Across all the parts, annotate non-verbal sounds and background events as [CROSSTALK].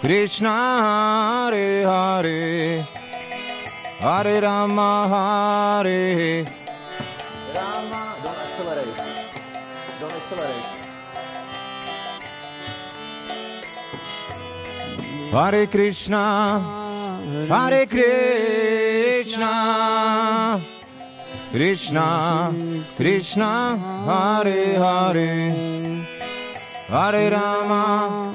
Krishna, Hare Hare, Hare Rama, Hare Rama. Don't accelerate. Don't accelerate. Hare Krishna, Hare Krishna, Krishna, Krishna, Hare Hare, Hare Rama,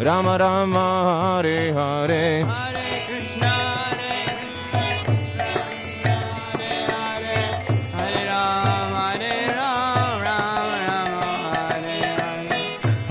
Ram Ram Hare Hare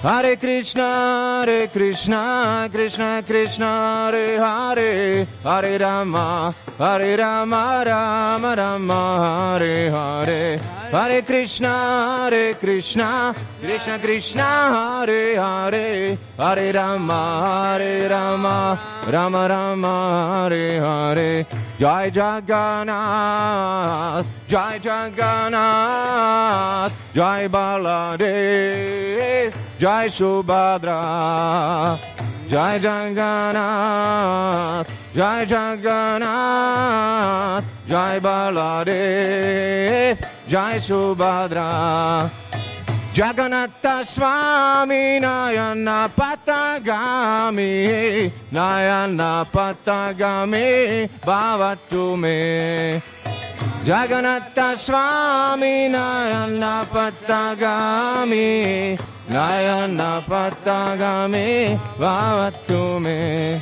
Hare Krishna, Hare Krishna, Krishna Krishna, Hare Hare, Hare Rama, Hare Rama, Rama Rama, Hare Hare. Hare Krishna, Hare Krishna, Krishna Krishna, Hare Hare, Hare Rama, Hare Rama, Rama Rama, Hare Hare. Jai Jagannath, Jai Jagannath, Jai Baladev, Jai Subhadra, Jai Jagannath, Jai Jagannath, Jai Baladev, Jai Subhadra. Jagannatha Swami Nayana Patagami Nayana Patagami Bhavatu me Jagannatha Swami Nayana Patagami Nayana Patagami Bhavatu me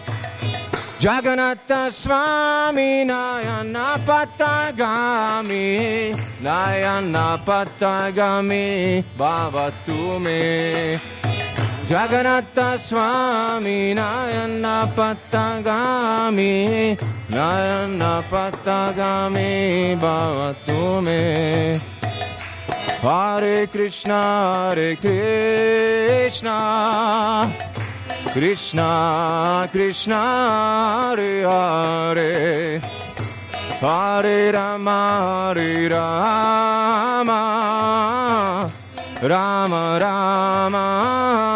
Jagannatha Swami Nayana Patagami Nayana Patagami Jagannatha Swami Nayana Patagami Nayana Patagami Bhavatu me Hare Krishna Hare Krishna Krishna, Krishna, Hare Hare, Hare Rama, Hare Rama, Rama Rama,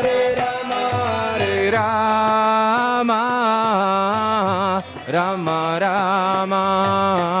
Rama, Rama Rama.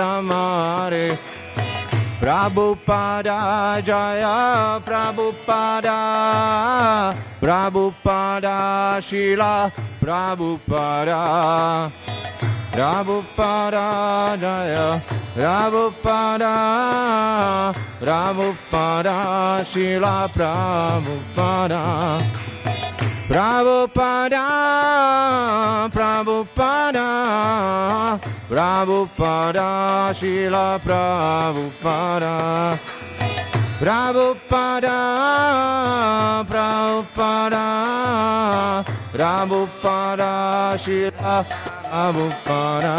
Rama, Hare. Prabhupada Jaya Prabhupada Prabhupada Srila Prabhupada Prabhupada Jaya Prabhupada Prabhupada Srila Prabhupada Prabhupada, Prabhupada, Prabhupada, Srila Prabhupada. Prabhupada, Prabhupada, Prabhupada, Srila Prabhupada.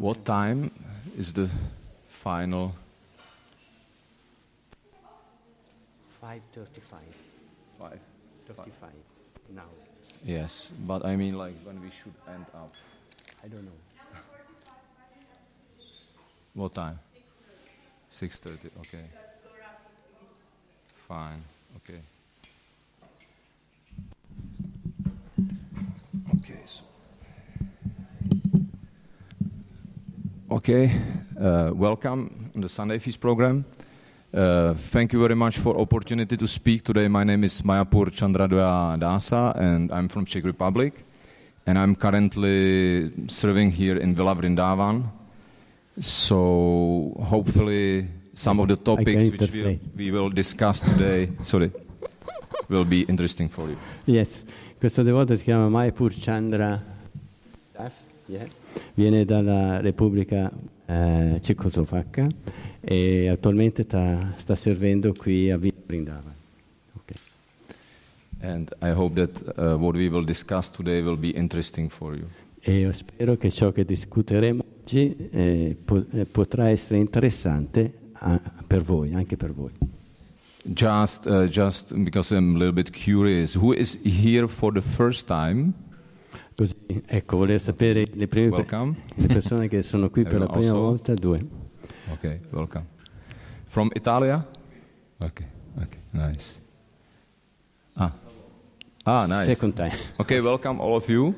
What time is the final? 535. Five. 35 now. Yes, but I mean like when we should end up. I don't know. What time? Six thirty. Okay. Fine. Okay, uh, welcome on the Sunday Feast program. Uh, thank you very much for opportunity to speak today. My name is Mayapur Chandradoya Dasa, and I'm from Czech Republic, and I'm currently serving here in Villa Vrindavan. So hopefully, some of the topics which we'll, we will discuss today, sorry, will be interesting for you. Yes, questo devoto si chiama Mayapur Chandra Das, yeah. Viene dalla Repubblica eh, Cecoslovacca e attualmente sta, sta servendo qui a Villa Vrindavan. Ok. And I hope that uh, what we will discuss today will be interesting for you. E io spero che ciò che discuteremo oggi eh, po- eh, potrà essere interessante ah, per voi, anche per voi. Just, uh, just because I'm a little bit curious, who is here for the first time? Così, ecco, volevo sapere le, prime Welcome. le persone che sono qui per la prima Also- volta, due. Okay, welcome. From Italia? Okay, okay, nice. Ah, ah, nice. Second time. Okay, welcome all of you.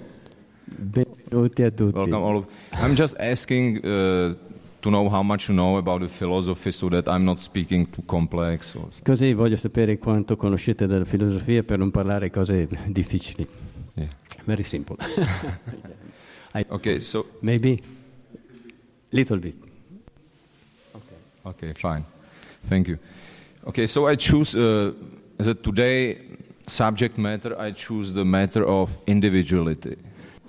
Benvenuti a tutti. Welcome all of. I'm just asking uh, to know how much you know about the philosophy, so that I'm not speaking too complex. Così voglio sapere quanto conoscete della filosofia per non parlare cose difficili. Yeah. Very simple. [LAUGHS] [LAUGHS] I- Okay, so maybe little bit. Okay, fine. Thank you. Okay, so I choose uh, as a today subject matter. I choose the matter of individuality.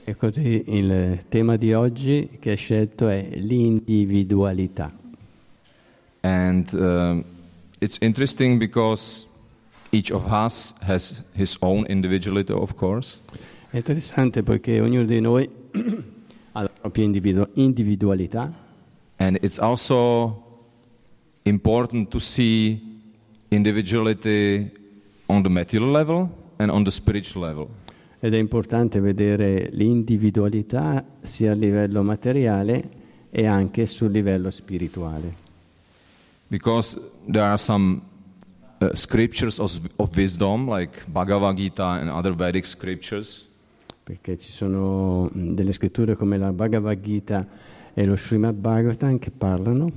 E così il tema di oggi che hai scelto è l'individualità. And um, it's interesting because each of us has his own individuality, of course. È interessante poiché ognuno di noi ha la propria individu- individualità And it's also important to see individuality on the material level and on the spiritual level. ed è importante vedere l'individualità sia a livello materiale e anche sul livello spirituale. Because there are some uh, scriptures of, of wisdom, like Bhagavad Gita and other Vedic scriptures, Perché ci sono mh, delle scritture come la Bhagavad Gita e lo Srimad Bhagavatam che parlano,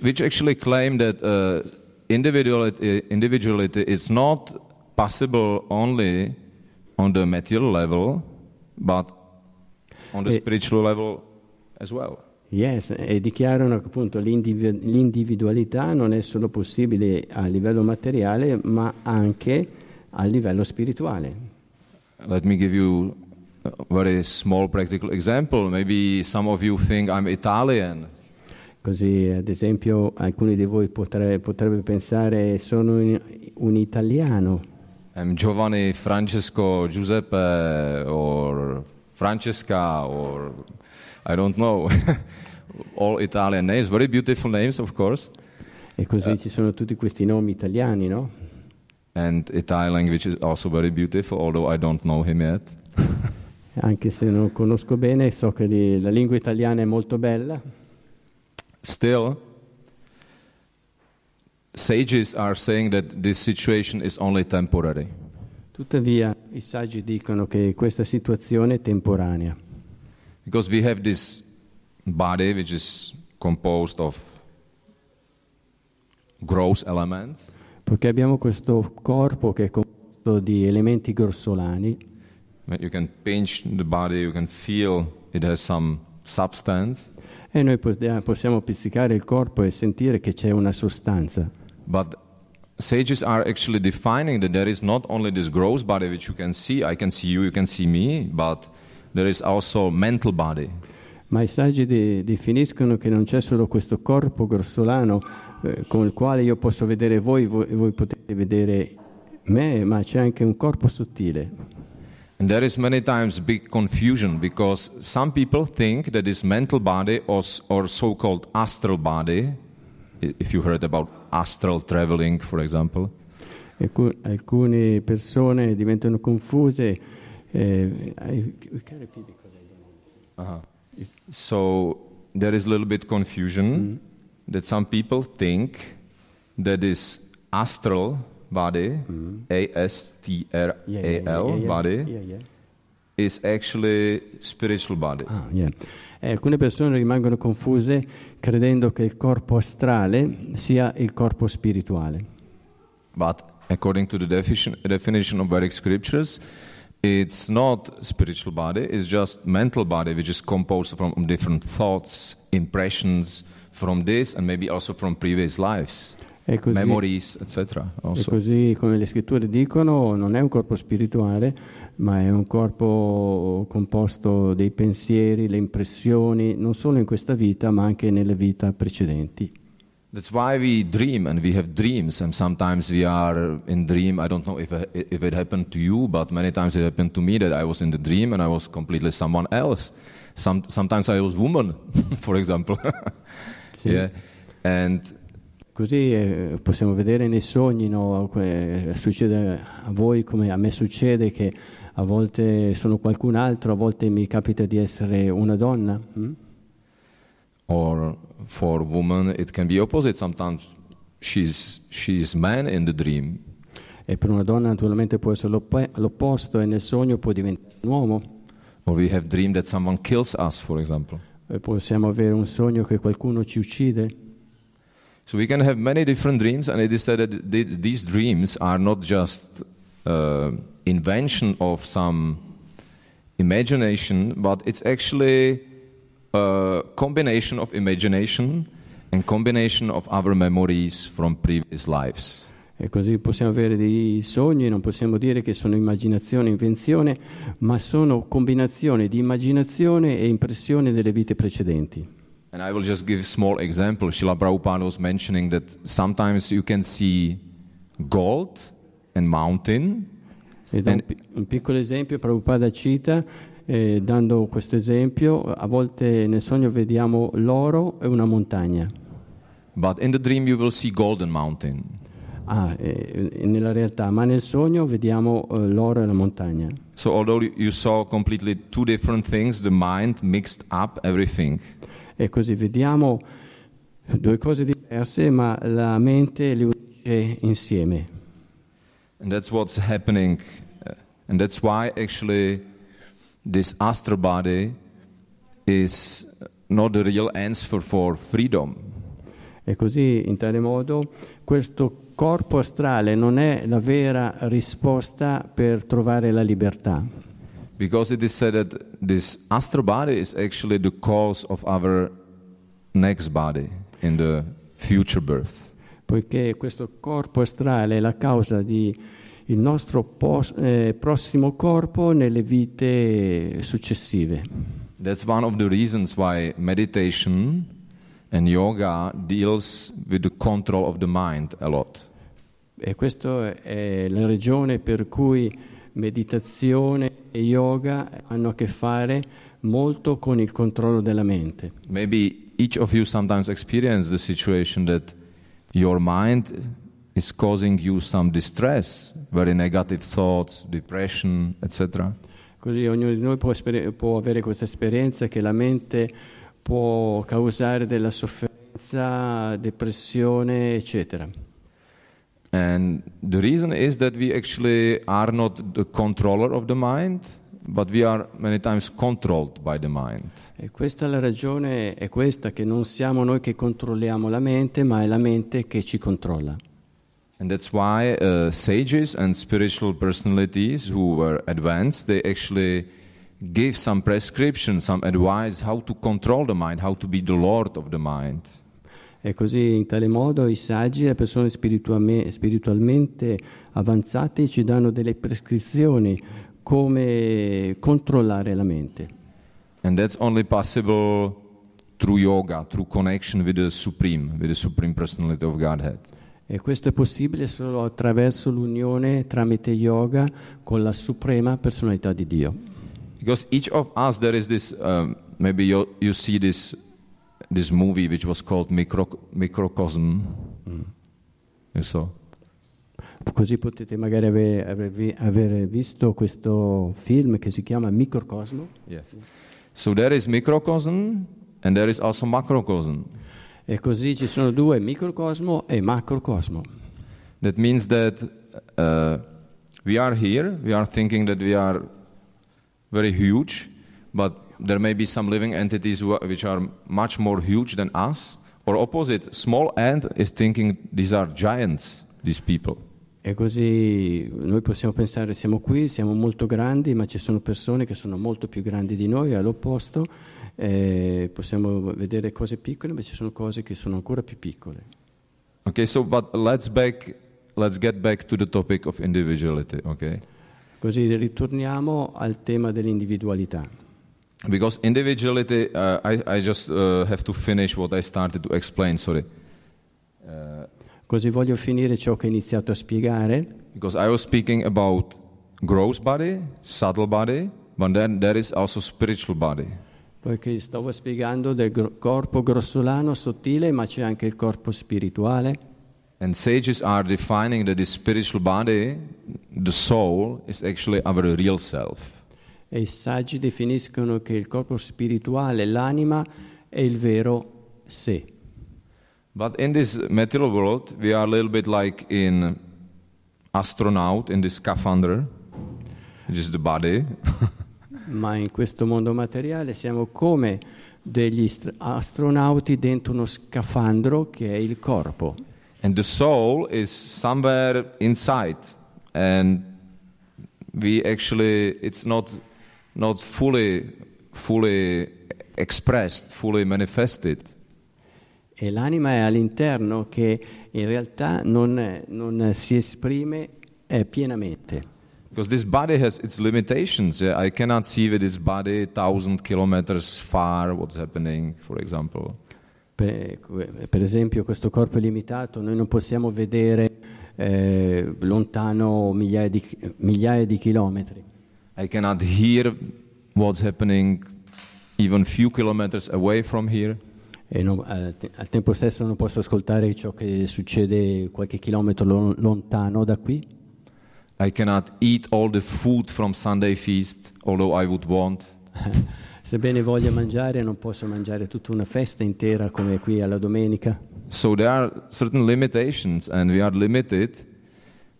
which actually claim that uh, individuality, individuality is not possible only on the material level, but on the Eh. spiritual level as well. yes, e dichiarano che appunto l'indivi- l'individualità non è solo possibile a livello materiale, ma anche a livello spirituale. Let me give you a very small practical example. Maybe some of you think I'm Italian. Così, ad esempio, alcuni di voi potre- potrebbero pensare sono in- un italiano, I'm Giovanni Francesco Giuseppe or Francesca or I don't know. [LAUGHS] All Italian names, very beautiful names, of course. e così ci sono tutti questi nomi italiani, no? And Italian language is also very beautiful, although I don't know him yet. [LAUGHS] Anche se non conosco bene, so che li- la lingua italiana è molto bella, Still, sages are saying that this situation is only temporary. tuttavia i saggi dicono che questa situazione è temporanea, Because we have this body which is composed of gross elements, perché abbiamo questo corpo che è composto di elementi grossolani, You can pinch the body, you can feel it has some substance, e noi possiamo pizzicare il corpo e sentire che c'è una sostanza. but sages are actually defining that there is not only this gross body which you can see, I can see you, you can see me, but there is also mental body. Ma i saggi de- definiscono che non c'è solo questo corpo grossolano eh, con il quale io posso vedere voi, voi voi potete vedere me, ma c'è anche un corpo sottile. And there is many times big confusion because some people think that this mental body or, or so-called astral body, if you heard about astral traveling, for example, E cu- alcune persone diventano confuse. eh, I- I don't know. so there is a little bit confusion that some people think that this astral body, A-S-T-R-A-L Yeah, yeah, yeah, yeah, body, yeah, yeah. is actually spiritual body. Ah, yeah. E alcune persone rimangono confuse credendo che il corpo astrale sia il corpo spirituale. But according to the defi- definition of Vedic scriptures, it's not spiritual body, it's just mental body which is composed from different thoughts, impressions from this and maybe also from previous lives, E così, memories, etc. e così come le scritture dicono, non è un corpo spirituale, ma è un corpo composto dei pensieri, le impressioni, non solo in questa vita, ma anche nelle vite precedenti. That's why we dream and we have dreams, and sometimes we are in dream. I don't know if if it happened to you, but many times it happened to me that I was in the dream and I was completely someone else. Some, sometimes I was woman, [LAUGHS] for example. [LAUGHS] Yeah, and Così eh, possiamo vedere nei sogni, no? Que- succede a voi come a me succede che a volte sono qualcun altro, a volte mi capita di essere una donna. mm? or for woman it can be opposite. Sometimes she's she's man in the dream, E per una donna naturalmente può essere l'oppo- l'opposto e nel sogno può diventare un uomo. or we have dreamed that someone kills us, for example. Possiamo avere un sogno che qualcuno ci uccide. So we can have many different dreams, and it is said that th- these dreams are not just uh, invention of some imagination, but it's actually a combination of imagination and combination of our memories from previous lives. E così possiamo avere dei sogni, non possiamo dire che sono immaginazione, invenzione, ma sono combinazioni di immaginazione e impressione delle vite precedenti. And I will just give a small example. Srila Prabhupada was mentioning that sometimes you can see gold and mountain, E un, And- pi- un piccolo esempio, Prabhupada cita, eh, dando questo esempio, a volte nel sogno vediamo l'oro e una montagna. but in the dream you will see golden mountain. Ah, eh, eh, nella realtà, ma nel sogno vediamo eh, l'oro e la montagna. So although you saw completely two different things, the mind mixed up everything. E così vediamo due cose diverse, ma la mente le unisce insieme. And that's what's happening. uh, And that's why actually this astral body is not the real answer for freedom. E così, in tale modo, questo corpo astrale non è la vera risposta per trovare la libertà. Because it is said that this astral body is actually the cause of our next body in the future birth. poiché questo corpo astrale è la causa di il nostro pos- eh, prossimo corpo nelle vite successive. That's one of the reasons why meditation and yoga deals with the control of the mind a lot. E questa è la ragione per cui meditazione e yoga hanno a che fare molto con il controllo della mente. Maybe each of you sometimes experience the situation that your mind is causing you some distress, very negative thoughts, depression, etc. Così ognuno di noi può, può avere questa esperienza che la mente può causare della sofferenza, depressione, eccetera. And the reason is that we actually are not the controller of the mind, but we are many times controlled by the mind. E questa è la ragione, è questa che non siamo noi che controlliamo la mente, ma è la mente che ci controlla. And that's why uh, sages and spiritual personalities who were advanced, they actually give some prescription, some advice how to control the mind, how to be the lord of the mind. E così in tale modo i saggi, le persone spiritualme- spiritualmente avanzate ci danno delle prescrizioni come controllare la mente. And that's only possible through yoga, through connection with the Supreme, with the Supreme Personality of Godhead. E questo è possibile solo attraverso l'unione tramite yoga con la suprema personalità di Dio. Because each of us, there is this, um, maybe you, you see this, this movie which was called Micro, Microcosm. You saw? Così potete magari ave- aver, aver visto questo film che si chiama Microcosmo. Yes. So there is microcosm and there is also macrocosm. E così ci sono due, microcosmo e macrocosmo. That means that uh, we are here, we are thinking that we are very huge, but there may be some living entities which are much more huge than us, or opposite, small ant is thinking these are giants, these people. E così noi possiamo pensare siamo qui, siamo molto grandi, ma ci sono persone che sono molto più grandi di noi, all'opposto, eh, possiamo vedere cose piccole, ma ci sono cose che sono ancora più piccole. Okay, so but let's back, let's get back to the topic of individuality. Okay, Così ritorniamo al tema dell'individualità. because individuality, uh, I, I just uh, have to finish what I started to explain. Sorry. Uh, Così voglio finire ciò che ho iniziato a spiegare, because I was speaking about gross body, subtle body, but then there is also spiritual body. poiché stavo spiegando del gro- corpo grossolano, sottile, ma c'è anche il corpo spirituale. And sages are defining that this spiritual body, the soul, is actually our real self. E i saggi definiscono che il corpo spirituale, l'anima, è il vero sé. But in this material world, we are a little bit like in astronaut in this scaphandre, which is the body. [LAUGHS] Ma in questo mondo materiale siamo come degli str- astronauti dentro uno scafandro che è il corpo. And the soul is somewhere inside. And we actually, it's not, not fully, fully expressed, fully manifested. E l'anima è all'interno che in realtà non, non si esprime eh, pienamente. Because this body has its limitations. I cannot see with this body thousand kilometers far what's happening, for example. Per, per esempio questo corpo è limitato, noi non possiamo vedere eh, lontano migliaia di, migliaia di chilometri. I cannot hear what's happening even few kilometers away from here. E non- al, te- al tempo stesso non posso ascoltare ciò che succede qualche chilometro lo- lontano da qui. I cannot eat all the food from Sunday feast, although I would want. [LAUGHS] Sebbene voglia mangiare, non posso mangiare tutta una festa intera come qui alla domenica. So there are certain limitations, and we are limited.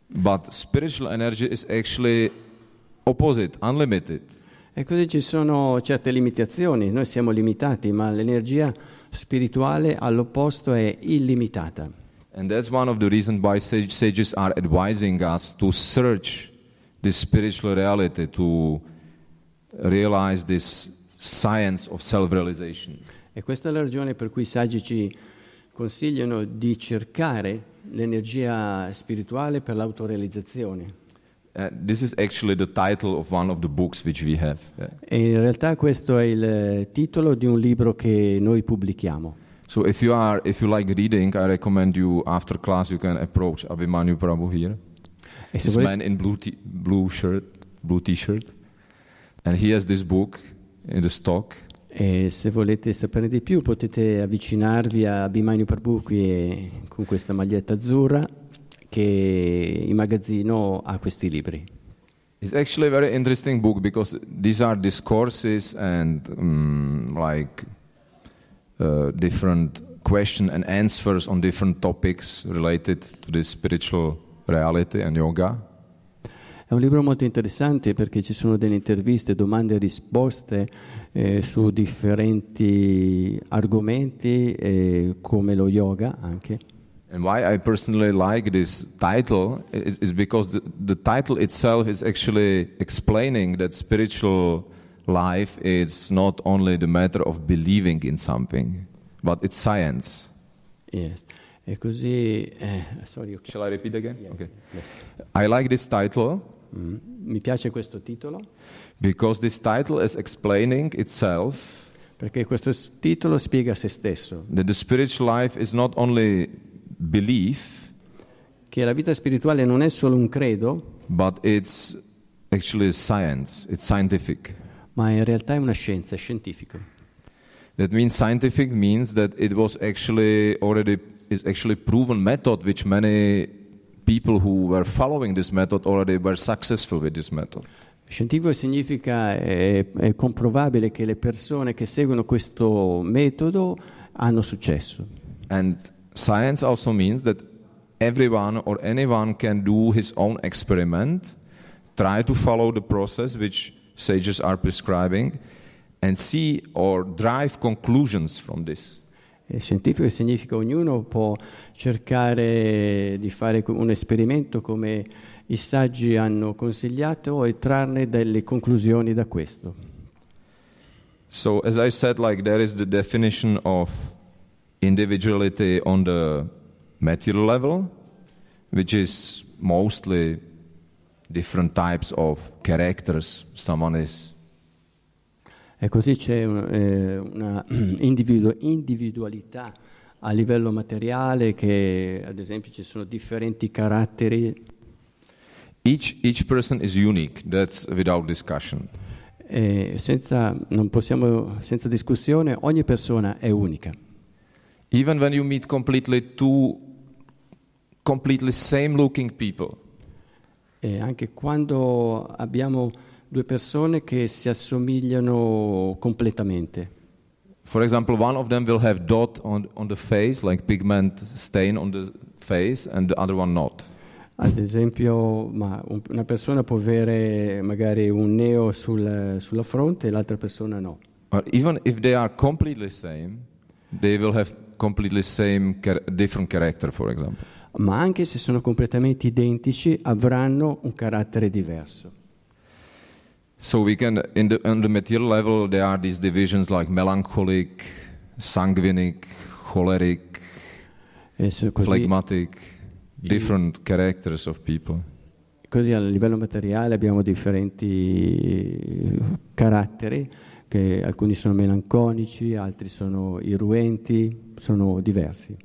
But spiritual energy is actually opposite, unlimited. E così ci sono certe limitazioni, noi siamo limitati, ma l'energia spirituale all'opposto è illimitata. And that's one of the reasons why sage- sages are advising us to search this spiritual reality, to realize this science of self realization. E questa è la ragione per cui i saggi ci consigliano di cercare l'energia spirituale per l'autorealizzazione. Uh, this is actually the title of one of the books which we have. E in realtà questo è il titolo di un libro che noi pubblichiamo. So if you are, if you like reading, I recommend you after class you can approach Abhimanyu Prabhu here. E This volete, man in blue, t- blue shirt, blue t-shirt, and he has this book. E se volete saperne di più potete avvicinarvi a qui e- con questa maglietta azzurra che in magazzino ha questi libri. It's actually a very interesting book because these are discourses and um, like uh, different question and answers on different topics related to this spiritual reality and yoga. È un libro molto interessante perché ci sono delle interviste, domande e risposte eh, su differenti argomenti eh, come lo yoga anche. And why I personally like this title is, is because the, the title itself is actually explaining that spiritual life is not only the matter of believing in something, but it's science. Yes. E così, eh, sorry, ok. Shall I repeat again? Okay. I like this title Mm. mi piace questo titolo because this title is explaining itself perché questo titolo spiega se stesso, that the spiritual life is not only belief, che la vita spirituale non è solo un credo, but it's actually science, it's scientific. ma in realtà è una scienza, è scientifico. That means scientific means that it was actually already is actually proven method which many people who were following this method already were successful with this method. Scientifico significa è, è comprovabile che le persone che seguono questo metodo hanno successo. And science also means that everyone or anyone can do his own experiment, try to follow the process which sages are prescribing, and see or drive conclusions from this. E scientifico significa ognuno può cercare di fare un esperimento come i saggi hanno consigliato e trarne delle conclusioni da questo. So, as I said, like there is the definition of individuality on the material level, which is mostly different types of characters someone is. E così c'è eh, una [CLEARS THROAT] individu- individualità a livello materiale che ad esempio ci sono differenti caratteri Each, each person is unique, that's without discussion. e senza, non possiamo, senza discussione ogni persona è unica. Even when you meet completely two completely same looking people, E anche quando abbiamo due persone che si assomigliano completamente. for example, one of them will have dot on, on the face, like pigment stain on the face, and the other one not. Ad esempio, una persona può avere magari un neo sul- sulla fronte e l'altra persona no. Or even if they are completely same, they will have completely same different character, for example. Ma anche se sono completamente identici, avranno un carattere diverso. So we can, in the, on the material level, there are these divisions like melancholic, sanguinic, choleric, così, phlegmatic, different characters of people. così a livello materiale abbiamo differenti caratteri, che alcuni sono melanconici, altri sono irruenti, sono diversi.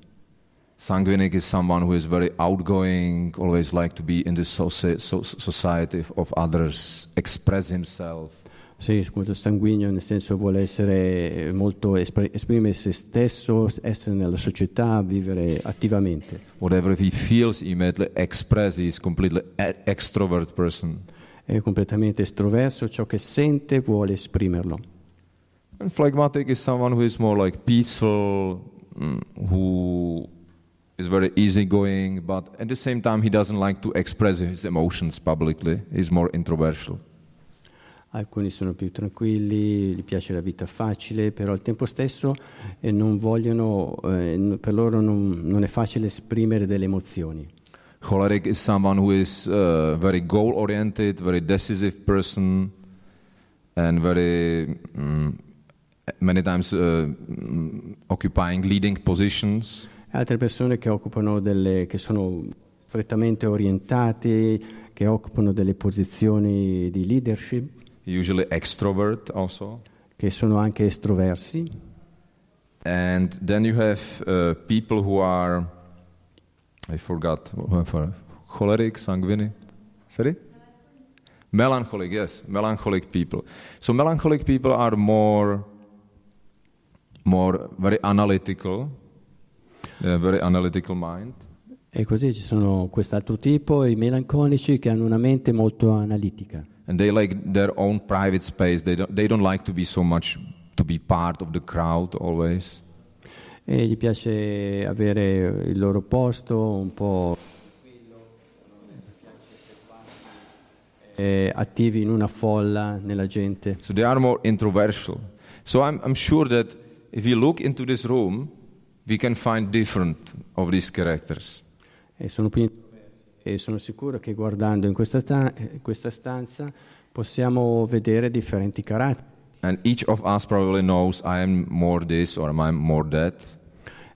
Sanguinic is someone who is very outgoing, always like to be in the soci- so- society of others, express himself. Sì, molto sanguigno, nel senso vuole essere molto espr- esprimere se stesso, essere nella società, vivere attivamente. Whatever he feels, he immediately express. He's completely extrovert person. È completamente estroverso, ciò che sente vuole esprimerlo. And phlegmatic is someone who is more like peaceful, mm, who is very easygoing, but at the same time he doesn't like to express his emotions publicly. He's more introversial. Alcuni sono più tranquilli, gli piace la vita facile, però al tempo stesso eh, non vogliono, eh, per loro non, non è facile esprimere delle emozioni. Choleric is someone who is uh, very goal oriented, very decisive person, and very mm, many times uh, mm, occupying leading positions. Altre persone che, occupano delle, che sono strettamente orientati, che occupano delle posizioni di leadership, Usually extrovert also. che sono anche estroversi. And then you have uh, people who are, I forgot, for choleric, sanguinic, sorry? Melancholic, yes, melancholic people. So melancholic people are more, more very analytical, have very analytical mind. E così ci sono quest'altro tipo, i melanconici, che hanno una mente molto analitica. And they like their own private space. They don't, they don't like to be so much to be part of the crowd always. E gli piace avere il loro posto un po' eh, attivi in una folla, nella gente. So they are more introversial. So I'm, I'm sure that if you look into this room, we can find different of these characters. E sono, e sono sicuro che guardando in questa, sta- questa stanza possiamo vedere differenti caratteri. And each of us probably knows I am more this or I'm more that.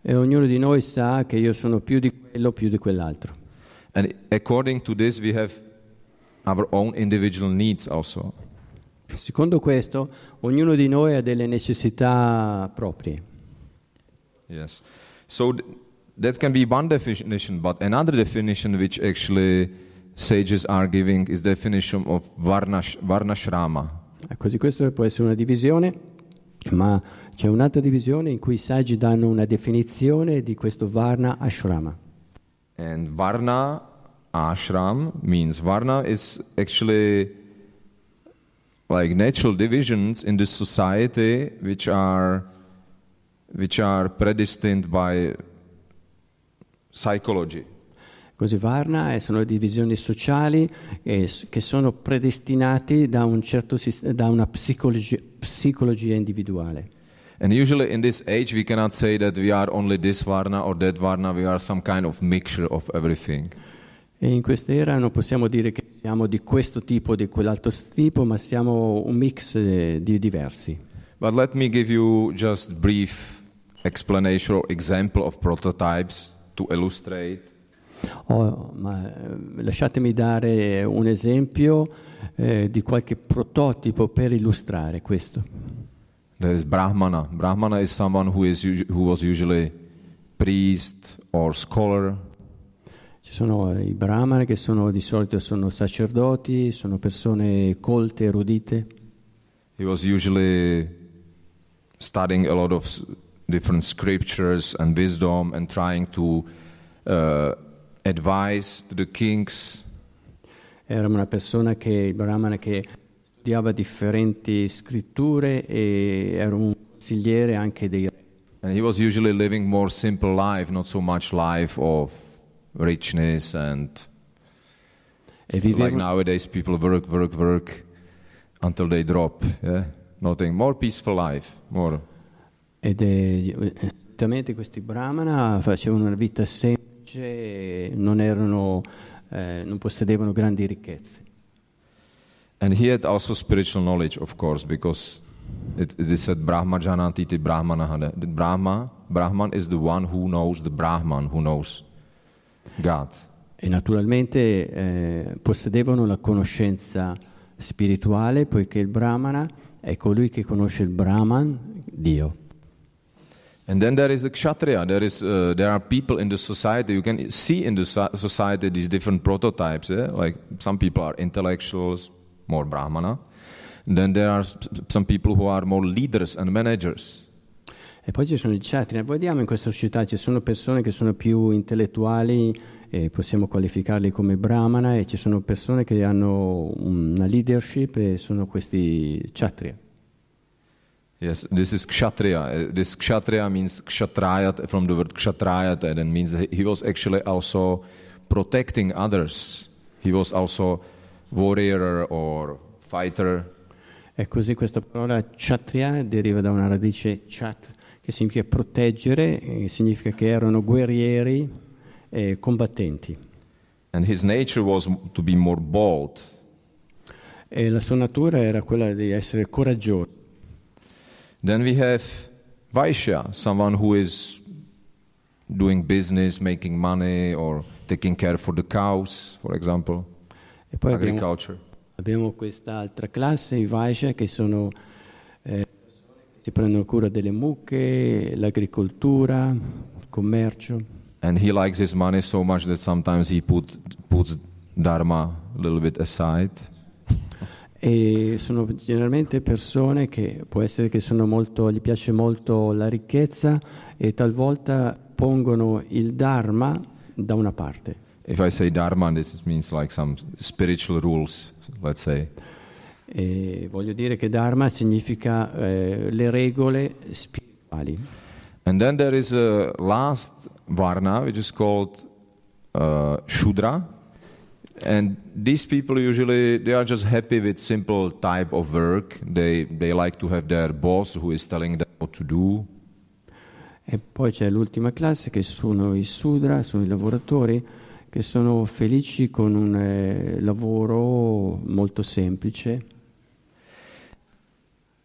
E ognuno di noi sa che io sono più di quello, più di quell'altro. And according to this, we have our own individual needs also. Secondo questo, ognuno di noi ha delle necessità proprie. Yes. So th- that can be one definition, but another definition which actually sages are giving is definition of varnash, varnashrama. Così questo può essere una divisione, ma c'è un'altra divisione in cui i saggi danno una definizione di questo Varna Ashrama. And Varna ashram means Varna is actually like natural divisions in the society which are which are predestined by psychology. Così Varna sono divisioni sociali eh, che sono predestinati da, un certo da una psicologi- psicologia individuale. And usually in this age, we cannot say that we are only this Varna or that Varna, we are some kind of mixture of everything. E in quest'era non possiamo dire che siamo di questo tipo o di quell'altro tipo, ma siamo un mix eh, di diversi. But let me give you just brief explanation or example of prototypes to illustrate Oh, ma eh, lasciatemi dare un esempio eh, di qualche prototipo per illustrare questo. There is Brahmana. Brahmana is someone who, is, who was usually priest or scholar. Ci sono eh, i brahmani che sono, di solito sono sacerdoti, sono persone colte, erudite. He was usually studying a lot of different scriptures and wisdom and trying to uh, advise to the kings. Era una persona che, brahmana che studiava differenti scritture e era un consigliere anche dei re. And he was usually living more simple life, not so much life of richness and E like nowadays people work, work, work until they drop. Yeah, nothing. More peaceful life. More. Ed è, esattamente questi brahmana facevano una vita semplice, non, erano, eh, non possedevano grandi ricchezze. And he had also spiritual knowledge, of course, because it, it is said Brahma Janatiti Brahmana. Brahma, Brahman is the one who knows the Brahman, who knows God. E naturalmente eh, possedevano la conoscenza spirituale, poiché il brahmana è colui che conosce il Brahman, Dio. And then there is a kshatriya. There is uh, there are people in the society. You can see in the so- society these different prototypes. Yeah? Like some people are intellectuals, more brahmana. And then there are some people who are more leaders and managers. E poi ci sono i kshatriya. Vediamo in questa società ci sono persone che sono più intellettuali, e possiamo qualificarli come brahmana, e ci sono persone che hanno una leadership e sono questi kshatriya. Yes, this is kshatriya. Uh, This kshatriya means kshatrayat from the word kshatrayat, and it means he- was actually also protecting others. He was also warrior or fighter. E così questa parola kshatriya deriva da una radice chat, che significa proteggere, significa che erano guerrieri e combattenti. And his nature was to be more bold. E la sua natura era quella di essere coraggioso. Then we have Vaishya, someone who is doing business, making money, or taking care for the cows, for example, E poi abbiamo, agriculture. abbiamo quest'altra classe, i Vaishya, che sono eh, si prendono cura delle mucche, l'agricoltura, il commercio. And he likes his money so much that sometimes he put, puts dharma a little bit aside. E sono generalmente persone che può essere che sono molto, gli piace molto la ricchezza e talvolta pongono il Dharma da una parte. If I say dharma, this means like some spiritual rules, let's say. E voglio dire che Dharma significa eh, le regole spirituali. And then there is a last varna, which is called uh, Shudra. And these people usually they are just happy with simple type of work. They they like to have their boss who is telling them what to do. E poi c'è l'ultima classe che sono i Sudra, sono i lavoratori che sono felici con un eh, lavoro molto semplice.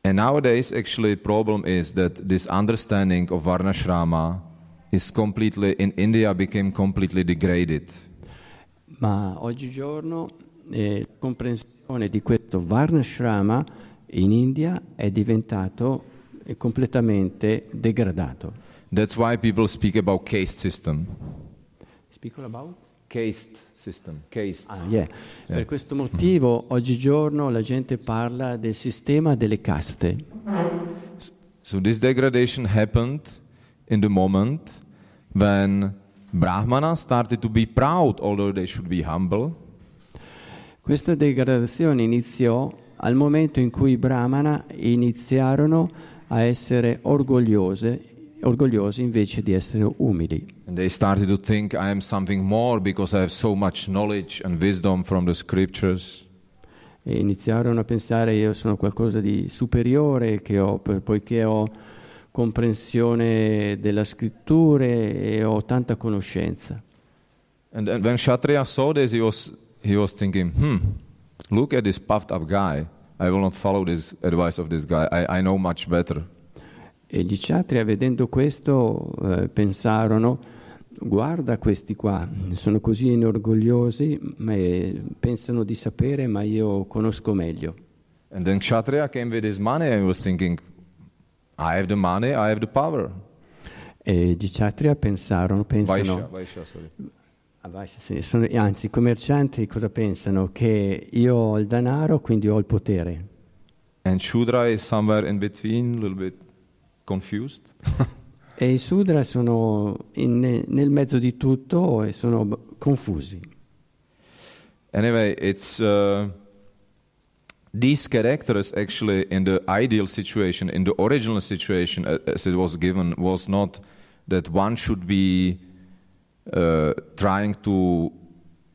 And nowadays, actually, the problem is that this understanding of varnashrama is completely in India became completely degraded. Ma oggigiorno eh, la comprensione di questo Varnashrama in India è diventato eh, completamente degradato. That's why people speak about caste system. Speak about? Caste system. Caste. Ah, yeah. Per questo motivo oggigiorno la gente parla del sistema delle caste. So this degradation happened in the moment when Brahmana started to be proud, although they should be humble. Questa degradazione iniziò al momento in cui i Brahmana iniziarono a essere orgogliose orgogliosi invece di essere umili. And they started to think I am something more because I have so much knowledge and wisdom from the scriptures. E iniziarono a pensare io sono qualcosa di superiore che ho, po- poiché ho comprensione della scrittura e ho tanta conoscenza. And then when Kshatriya saw this, he was, he was thinking, hmm, look at this puffed up guy. I will not follow this advice of this guy. I, I know much better. E gli kshatriya, vedendo questo, eh, pensarono, guarda questi qua, sono così inorgogliosi, ma eh, pensano di sapere, ma io conosco meglio. And then Kshatriya came with his money and was thinking, I have the money, I have the power. E kshatriya pensarono, pensano, Vaishya, sorry. Ah, sì, sono- anzi i commercianti cosa pensano? Che io ho il denaro, quindi ho il potere. And Shudra is somewhere in between, a little bit confused. [LAUGHS] E i Sudra sono in- nel mezzo di tutto e sono confusi. Anyway, it's uh, these characters actually in the ideal situation, in the original situation as it was given, was not that one should be uh, trying to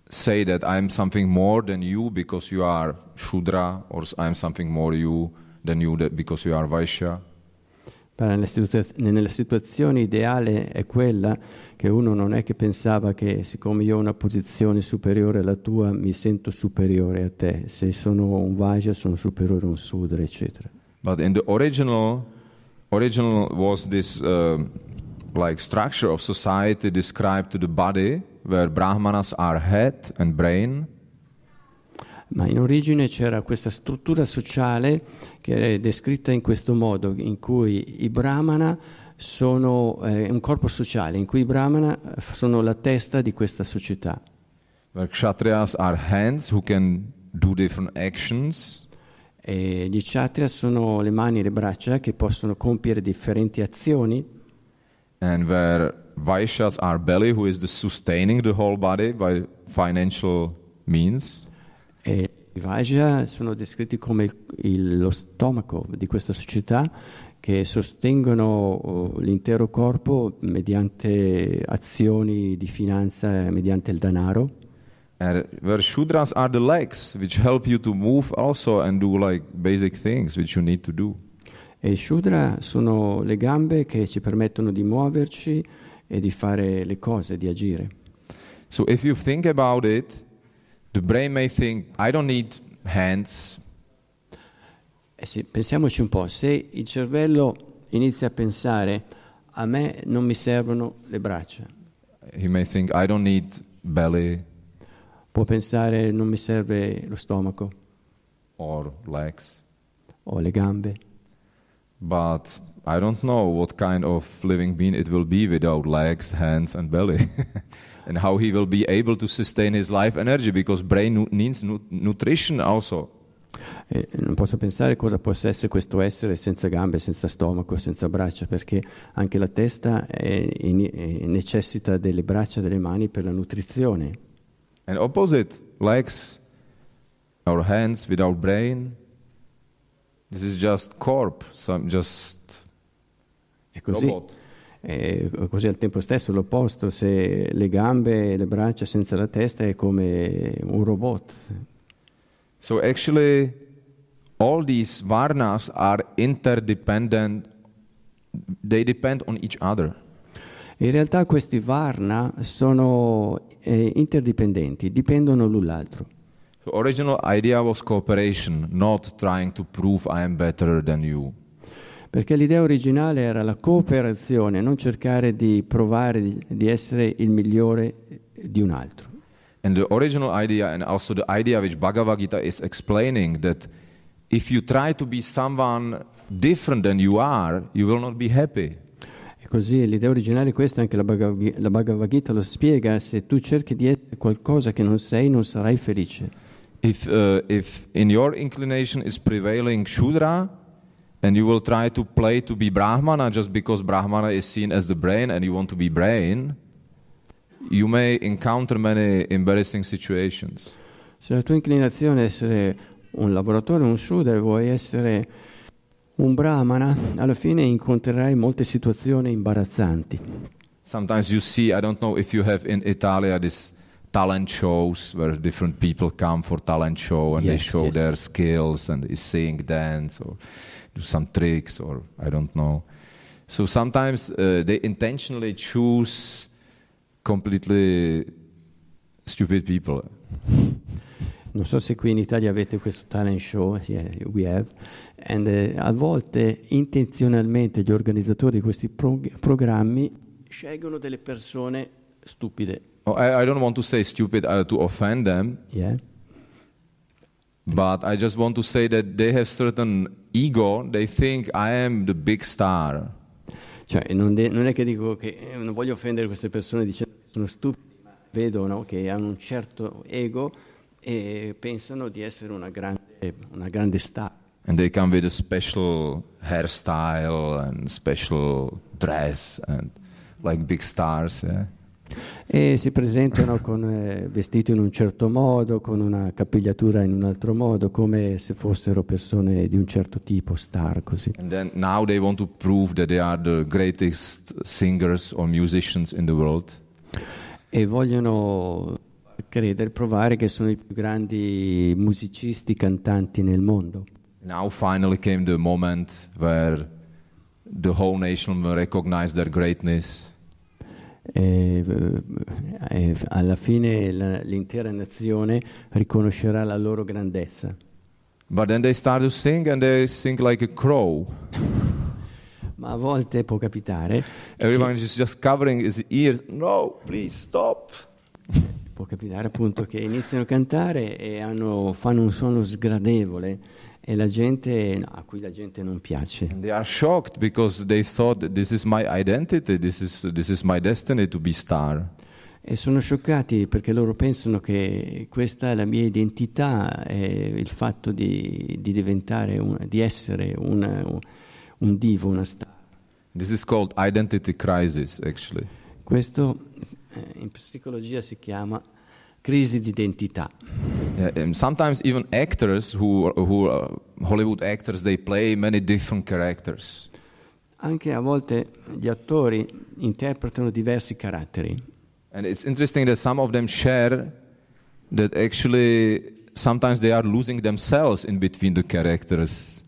say that I'm something more than you because you are Shudra, or I'm something more you than you because you are Vaishya. Nella situazione ideale è quella che uno non è che pensava che siccome io ho una posizione superiore alla tua mi sento superiore a te, se sono un Vajra sono superiore a un Sudra, eccetera. But in the original, original was this uh, like structure of society described to the body, where Brahmanas are head and brain, Ma in origine c'era questa struttura sociale che è descritta in questo modo, in cui i brahmana sono eh, un corpo sociale, in cui i brahmana eh, sono la testa di questa società. where Kshatriyas are hands who can do different actions, E gli kshatriya sono le mani e le braccia che possono compiere differenti azioni and where Vaishyas are belly, who is the sustaining the whole body by financial means. e i Vajra sono descritti come il- il- lo stomaco di questa società che sostengono oh, l'intero corpo mediante azioni di finanza, mediante il denaro. And where Shudras are the legs, which help you to move also and do like basic things which you need to do. E Shudra sono le gambe che ci permettono di muoverci e di fare le cose, di agire. So if you think about it, the brain may think, I don't need hands, Eh sì, pensiamoci un po', se il cervello inizia a pensare a me non mi servono le braccia, he may think, I don't need belly può pensare non mi serve lo stomaco or legs, o le gambe, but I don't know what kind of living being it will be without legs, hands, and belly. [LAUGHS] and how he will be able to sustain his life energy because brain needs nu- nutrition also. E non posso pensare cosa possa essere questo essere senza gambe, senza stomaco, senza braccia, perché anche la testa è è- necessita delle braccia delle mani per la nutrizione. And opposite, legs or hands without brain. This is just corp, some just E così, robot. e così al tempo stesso l'opposto, se le gambe e le braccia senza la testa è come un robot. So actually, all these varnas are interdependent. They depend on each other. In realtà questi varna sono eh, interdipendenti, dipendono l'un l'altro. The original idea was cooperation, not trying to prove I am better than you. Perché l'idea originale era la cooperazione, non cercare di provare di, di essere il migliore di un altro. And the original idea, and also the idea which Bhagavad Gita is explaining, that if you try to be someone different than you are, you will not be happy. E così l'idea originale è questa, anche la Bhagavad la Bhagavad Gita lo spiega, se tu cerchi di essere qualcosa che non sei non sarai felice. If, uh, if in your inclination is prevailing Shudra, and you will try to play to be Brahmana just because Brahmana is seen as the brain and you want to be brain, you may encounter many embarrassing situations. Se la tua inclinazione è essere un lavoratore, un shooter, vuoi essere Un brahmana alla fine incontrerai molte situazioni imbarazzanti. Sometimes you see, I don't know if you have in Italia this talent shows where different people come for talent show and they Yes, show yes. their skills and they sing, dance, or do some tricks, or I don't know. So sometimes uh, they intentionally choose completely stupid people. [LAUGHS] Non so se qui in Italia avete questo talent show, yeah, we have, and, eh, a volte intenzionalmente gli organizzatori di questi prog- programmi scelgono delle persone stupide. Oh, I, I don't want to say stupid uh, to offend them, yeah. but I just want to say that they have certain ego. They think I am the big star. Cioè, non, de- non è che dico che eh, non voglio offendere queste persone dicendo che sono stupidi, ma vedo no, che hanno un certo ego e pensano di essere una grande, una grande star. And they come with a special hairstyle and special dress and like big stars. Yeah. E si presentano con, eh, vestiti in un certo modo, con una capigliatura in un altro modo, come se fossero persone di un certo tipo, star così. And then now they want to prove that they are the greatest singers or musicians in the world. E vogliono credere, provare che sono i più grandi musicisti, cantanti nel mondo. Now finally came the moment where the whole nation will recognize their greatness. E, eh, e alla fine la- l'intera nazione riconoscerà la loro grandezza. But then they start to sing and they sing like a crow. Ma a volte può capitare, Everyone is just covering his ears. No, please stop. può capitare appunto che iniziano a cantare e hanno- fanno un suono sgradevole e la gente, no, a cui la gente non piace. And they are shocked because they thought this is my identity, this is, this is my destiny to be star. E sono scioccati perché loro pensano che questa è la mia identità, è il fatto di, di diventare, un- di essere una- un, divo, una star. This is called identity crisis, actually. Questo eh, in psicologia si chiama crisi di and sometimes even actors who, who uh, Hollywood actors, they play many different characters. Anche a volte gli attori interpretano diversi caratteri. And it's interesting that some of them share that actually sometimes they are losing themselves in between the characters.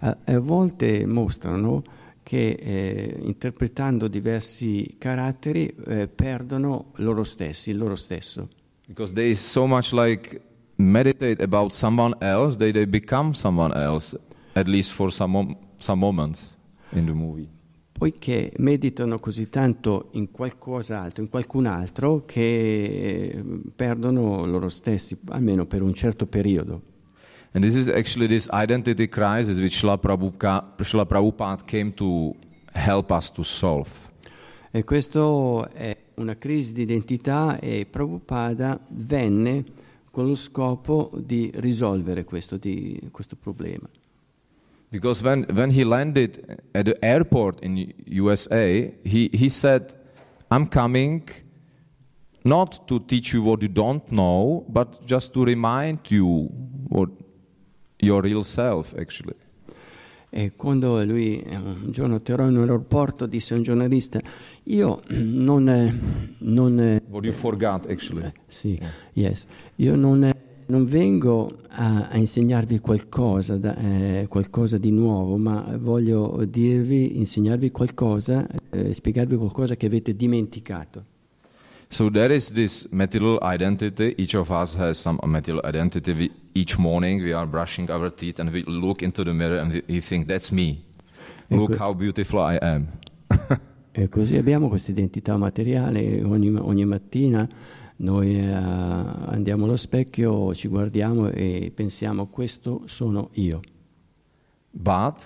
A, a volte mostrano che eh, interpretando diversi caratteri eh, perdono loro stessi, il loro stesso. Because they so much like meditate about someone else, they, they become someone else, at least for some, mom- some moments in the movie. Poiché meditano così tanto in qualcos'altro, in qualcun altro, che eh, perdono loro stessi, almeno per un certo periodo. And this is actually this identity crisis which Srila Prabhupada, Srila Prabhupada came to help us to solve. E questo è una crisi di identità e Prabhupada venne con lo scopo di risolvere questo, di- questo problema. Because when, when he landed at the airport in USA, he, he said, I'm coming not to teach you what you don't know, but just to remind you what your real self actually. E quando lui eh, un giorno atterrò in un aeroporto disse a un giornalista, io non... eh, non eh, What you forgot actually. eh, sì, yes, io non, non vengo a, a insegnarvi qualcosa, da- eh, qualcosa di nuovo, ma voglio dirvi, insegnarvi qualcosa, eh, spiegarvi qualcosa che avete dimenticato. So there is this material identity. Each of us has some material identity. We, each morning we are brushing our teeth and we look into the mirror and we, think, that's me. Look Ecco. how beautiful I am. [LAUGHS] E così abbiamo questa identità materiale, ogni, ogni mattina noi eh, andiamo allo specchio, ci guardiamo e pensiamo questo sono io. But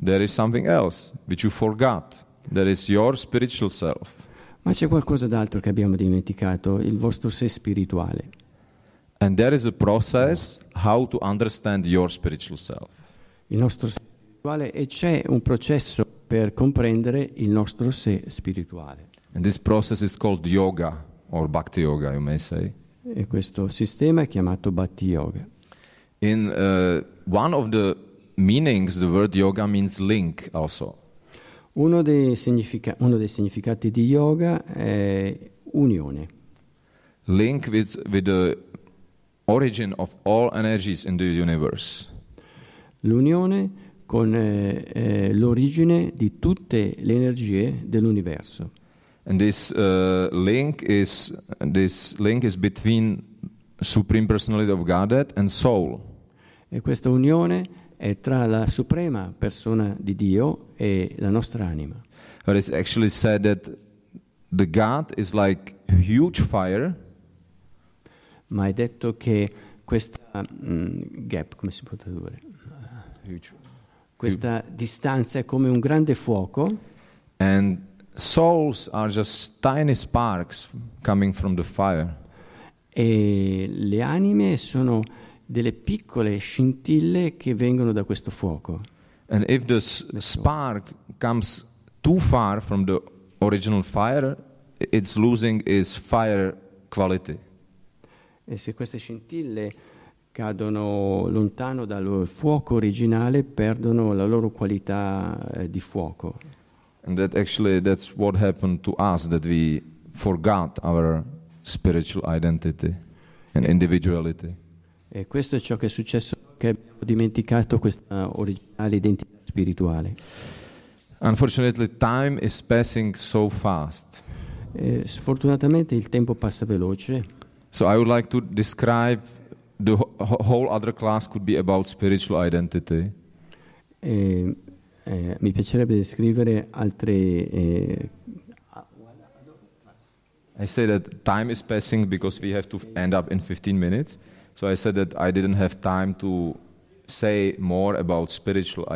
there is something else which you forgot. There is your spiritual self. Ma c'è qualcosa d'altro che abbiamo dimenticato, il vostro sé spirituale. And there is a process how to understand your spiritual self. Il nostro sé spirituale e c'è un processo per comprendere il nostro sé spirituale. And this process is called yoga or bhakti yoga, you may say. E questo sistema è chiamato Bhakti Yoga. In uh, one of the meanings, the word yoga means link also. Uno dei, uno dei significati di yoga è unione, Link with, with the origin of all energies in the universe. l'unione con eh, eh, l'origine di tutte le energie dell'universo. And this uh, link is this link is between supreme personality of Godhead and soul. E questa unione è tra la suprema persona di Dio e la nostra anima. But it's actually said that the God is like huge fire, Ma è detto che questa mm, gap, come si può tradurre? Questa distanza è come un grande fuoco and souls are just tiny sparks coming from the fire. e le anime sono delle piccole scintille che vengono da questo fuoco. And if the spark comes too far from the original fire, it's losing its fire quality. E se queste scintille cadono lontano dal fuoco originale, perdono la loro qualità eh, di fuoco. And that actually that's what happened to us that we forgot our spiritual identity and individuality. E questo è ciò che è successo, che abbiamo dimenticato questa originale identità spirituale. Unfortunately, time is passing so fast. E sfortunatamente il tempo passa veloce, So I would like to describe the wh- wh- whole other class could be about spiritual identity. e eh, mi piacerebbe descrivere altre... eh, I say that time is passing because we have to end up in 15 minutes. So I said that I didn't have time to say more about spiritual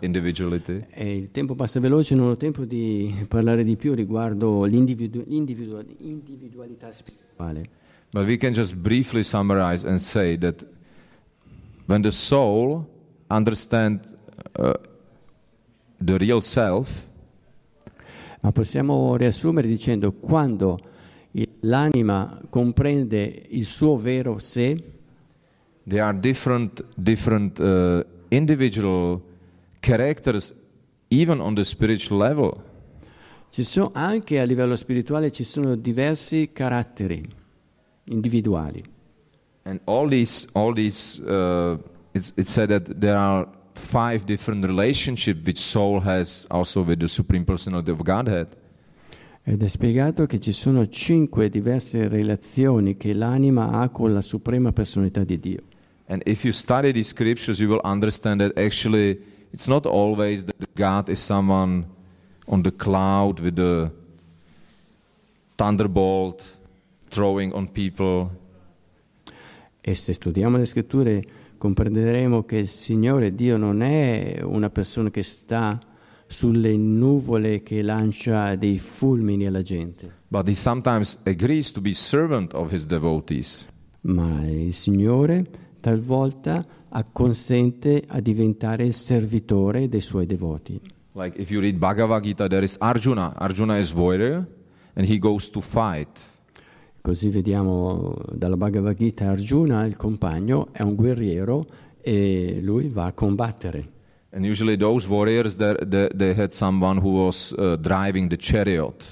individuality. e il tempo passa veloce, non ho tempo di parlare di più riguardo l'individu- l'individu- l'individualità spirituale. But we can just briefly summarize and say that when the soul understands uh, the real self, Ma possiamo riassumere dicendo quando l'anima comprende il suo vero sé, there are different, different uh, individual characters, even on the spiritual level. ci sono, anche a livello spirituale ci sono diversi caratteri individuali. And all these, all these, uh, it's, it's said that there are five different relationships which soul has also with the supreme personality of Godhead. Ed è spiegato che ci sono cinque diverse relazioni che l'anima ha con la suprema personalità di Dio. And if you study these scriptures, you will understand that actually it's not always that God is someone on the cloud with a thunderbolt throwing on people. E se studiamo le scritture comprenderemo che il Signore Dio non è una persona che sta sulle nuvole che lancia dei fulmini alla gente, But he sometimes agrees to be servant of his devotees. ma il Signore talvolta acconsente a diventare il servitore dei suoi devoti. Like if you read Bhagavad Gita, there is Arjuna. Arjuna is warrior, and he goes to fight. Così vediamo dalla Bhagavad Gita Arjuna, il compagno, è un guerriero e lui va a combattere. And usually those warriors, they, they, they had someone who was uh, driving the chariot.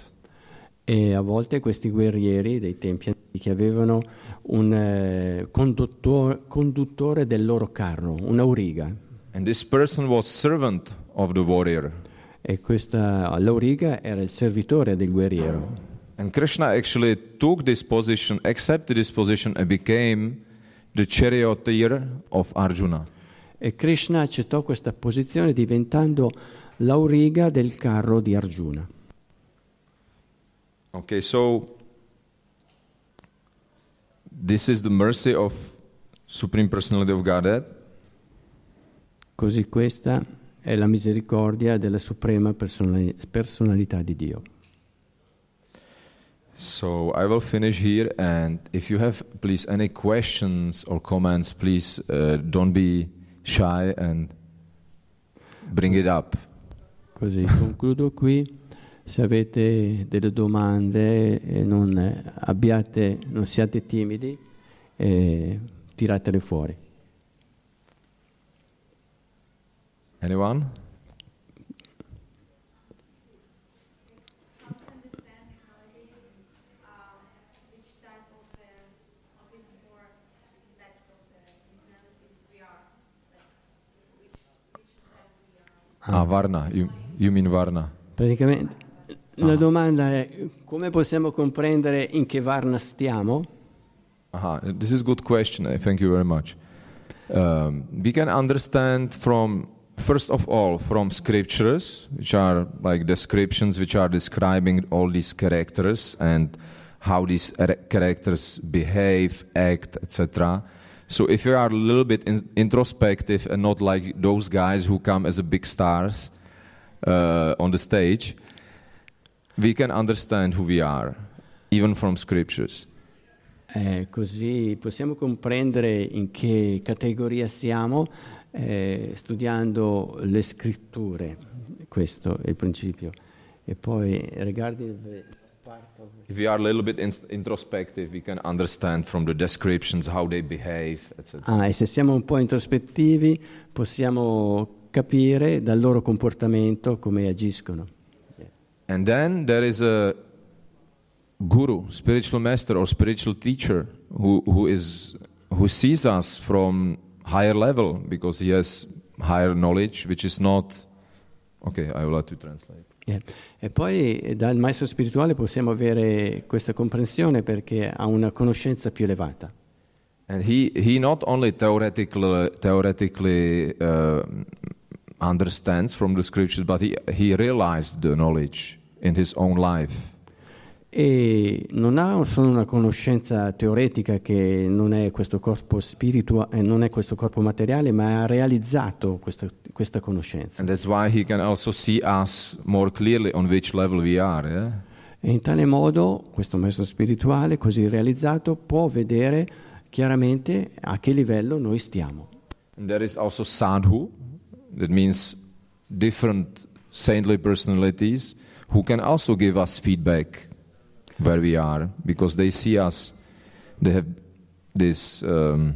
E a volte questi guerrieri dei tempi antichi avevano un eh, conduttor- conduttore del loro carro, un'auriga. And this person was servant of the warrior. E questa l'auriga era il servitore del guerriero. And Krishna actually took this position, accepted this position, and became the charioteer of Arjuna. E Krishna accettò questa posizione diventando l'auriga del carro di Arjuna. Okay, so this is the mercy of Supreme Personality of Godhead. Così questa è la misericordia della suprema personali- personalità di Dio. So I will finish here, and if you have, please, any questions or comments, please uh, don't be shy and bring it up. Così concludo qui se avete delle domande non, eh, abbiate, non siate timidi, e tiratele fuori. Anyone? Ah, Varna, you, you mean Varna? Praticamente, la domanda è come possiamo comprendere in che Varna stiamo? Aha, this is a good question. eh, Thank you very much. Um, we can understand from, first of all, from scriptures, which are like descriptions which are describing all these characters and how these er- characters behave, act, etc. So if you are a little bit in- introspective and not like those guys who come as a big stars uh, on the stage, we can understand who we are, even from scriptures. Eh, così possiamo comprendere in che categoria stiamo eh, studiando le scritture, questo è il principio. E poi regarding the If we are a little bit in- introspective, we can understand from the descriptions how they behave, etc. Ah, e se siamo un po' introspettivi possiamo capire dal loro comportamento come agiscono. And then there is a guru, spiritual master or spiritual teacher who, who is who sees us from higher level because he has higher knowledge, which is not okay. I will let to translate. Eh, E poi dal maestro spirituale possiamo avere questa comprensione perché ha una conoscenza più elevata. And he, he not only theoretically, theoretically uh, understands from the scriptures, but he, he realized the knowledge in his own life. E non ha solo una conoscenza teoretica che non è questo corpo spirituale, non è questo corpo materiale, ma ha realizzato questa, questa conoscenza. And that's why he can also see us more clearly on which level we are. yeah? E in tale modo questo maestro spirituale, così realizzato, può vedere chiaramente a che livello noi stiamo. And there is also sadhu, that means different saintly personalities who can also give us feedback where we are because they see us, they have this. Um,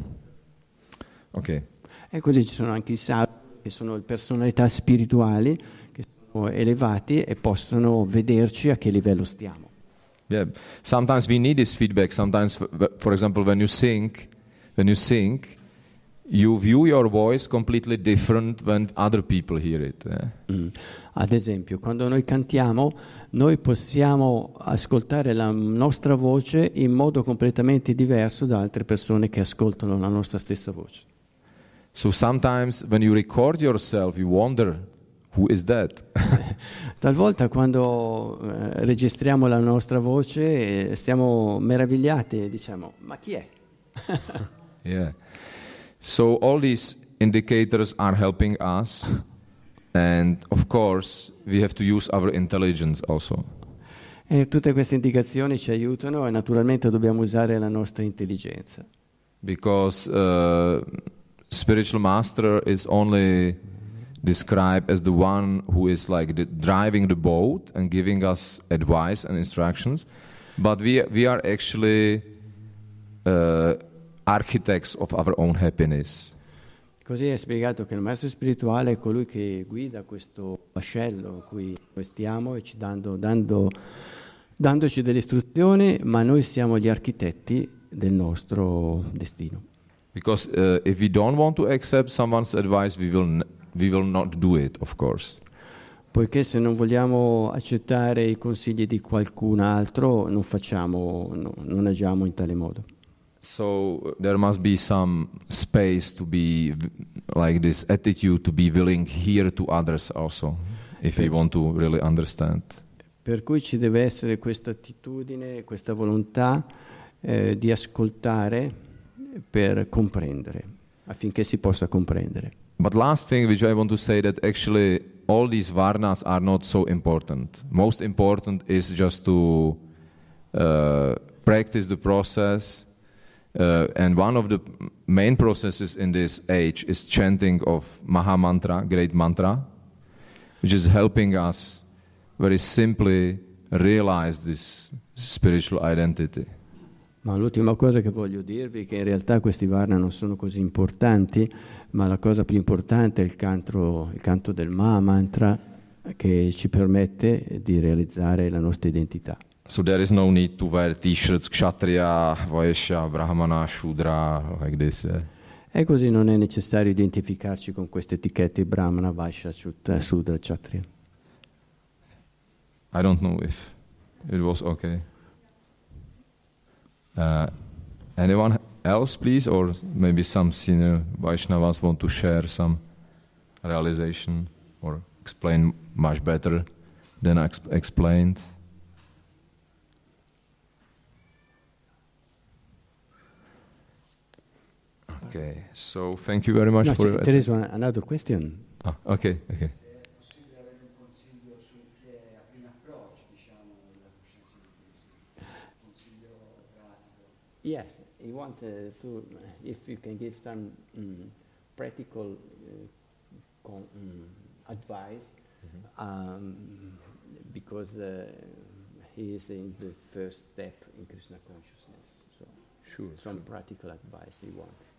okay. E così ci sono anche i sadhu, che sono personalità spirituali, che sono elevati e possono vederci a che livello stiamo. Yeah, sometimes we need this feedback. Sometimes, for example, when you sing, when you sing, you view your voice completely different when other people hear it. yeah? Mm. Ad esempio, quando noi cantiamo, noi possiamo ascoltare la nostra voce in modo completamente diverso da altre persone che ascoltano la nostra stessa voce. So sometimes when you record yourself, you wonder, who is that? [LAUGHS] Talvolta quando eh, registriamo la nostra voce eh, stiamo meravigliati e diciamo, ma chi è? yeah. So all these indicators are helping us, and of course we have to use our intelligence also. E tutte queste indicazioni ci aiutano e naturalmente dobbiamo usare la nostra intelligenza. because uh, spiritual master is only described as the one who is like the, driving the boat and giving us advice and instructions but we we are actually uh, architects of our own happiness Così è spiegato che il maestro spirituale è colui che guida questo vascello in cui stiamo e ci dando, dando- dandoci delle istruzioni, ma noi siamo gli architetti del nostro destino. because uh, if we don't want to accept someone's advice we will we will not do it of course Poiché se non vogliamo accettare i consigli di qualcun altro, non facciamo, no- non agiamo in tale modo. So there must be some space to be like this attitude to be willing hear to others also, if we want to really understand. Per cui ci deve essere questa attitudine, questa volontà eh, di ascoltare per comprendere, affinché si possa comprendere. But last thing which I want to say that actually all these varnas are not so important. Most important is just to uh, practice the process. Uh, and one of the main processes in this age is chanting of Maha Mantra, great mantra, which is helping us very simply realize this spiritual identity. Ma l'ultima cosa che voglio dirvi è che in realtà questi varna non sono così importanti, ma la cosa più importante è il canto, il canto del Maha Mantra che ci permette di realizzare la nostra identità. So there is no need to wear t-shirts, kshatriya, vaishya, brahmana, shudra, like this. eh. E così non è necessario identificarci con queste etichette Brahmana, Vaishya, Sudra, Kshatriya. I don't know if it was okay. Uh, anyone else, please, or maybe some senior Vaishnavas want to share some realization or explain much better than I ex- explained. Okay, so thank you very much No, for there is one, another question. Ah, okay, okay. Se è possibile avere un consiglio sul che è a primo approccio, diciamo, della coscienza di Krishna. Un consiglio pratico. Yes, you want uh, to, if you can give some mm, practical uh, con, mm, advice, um, because uh, he is in the first step in Krishna consciousness. So, Sure. some practical advice he wants.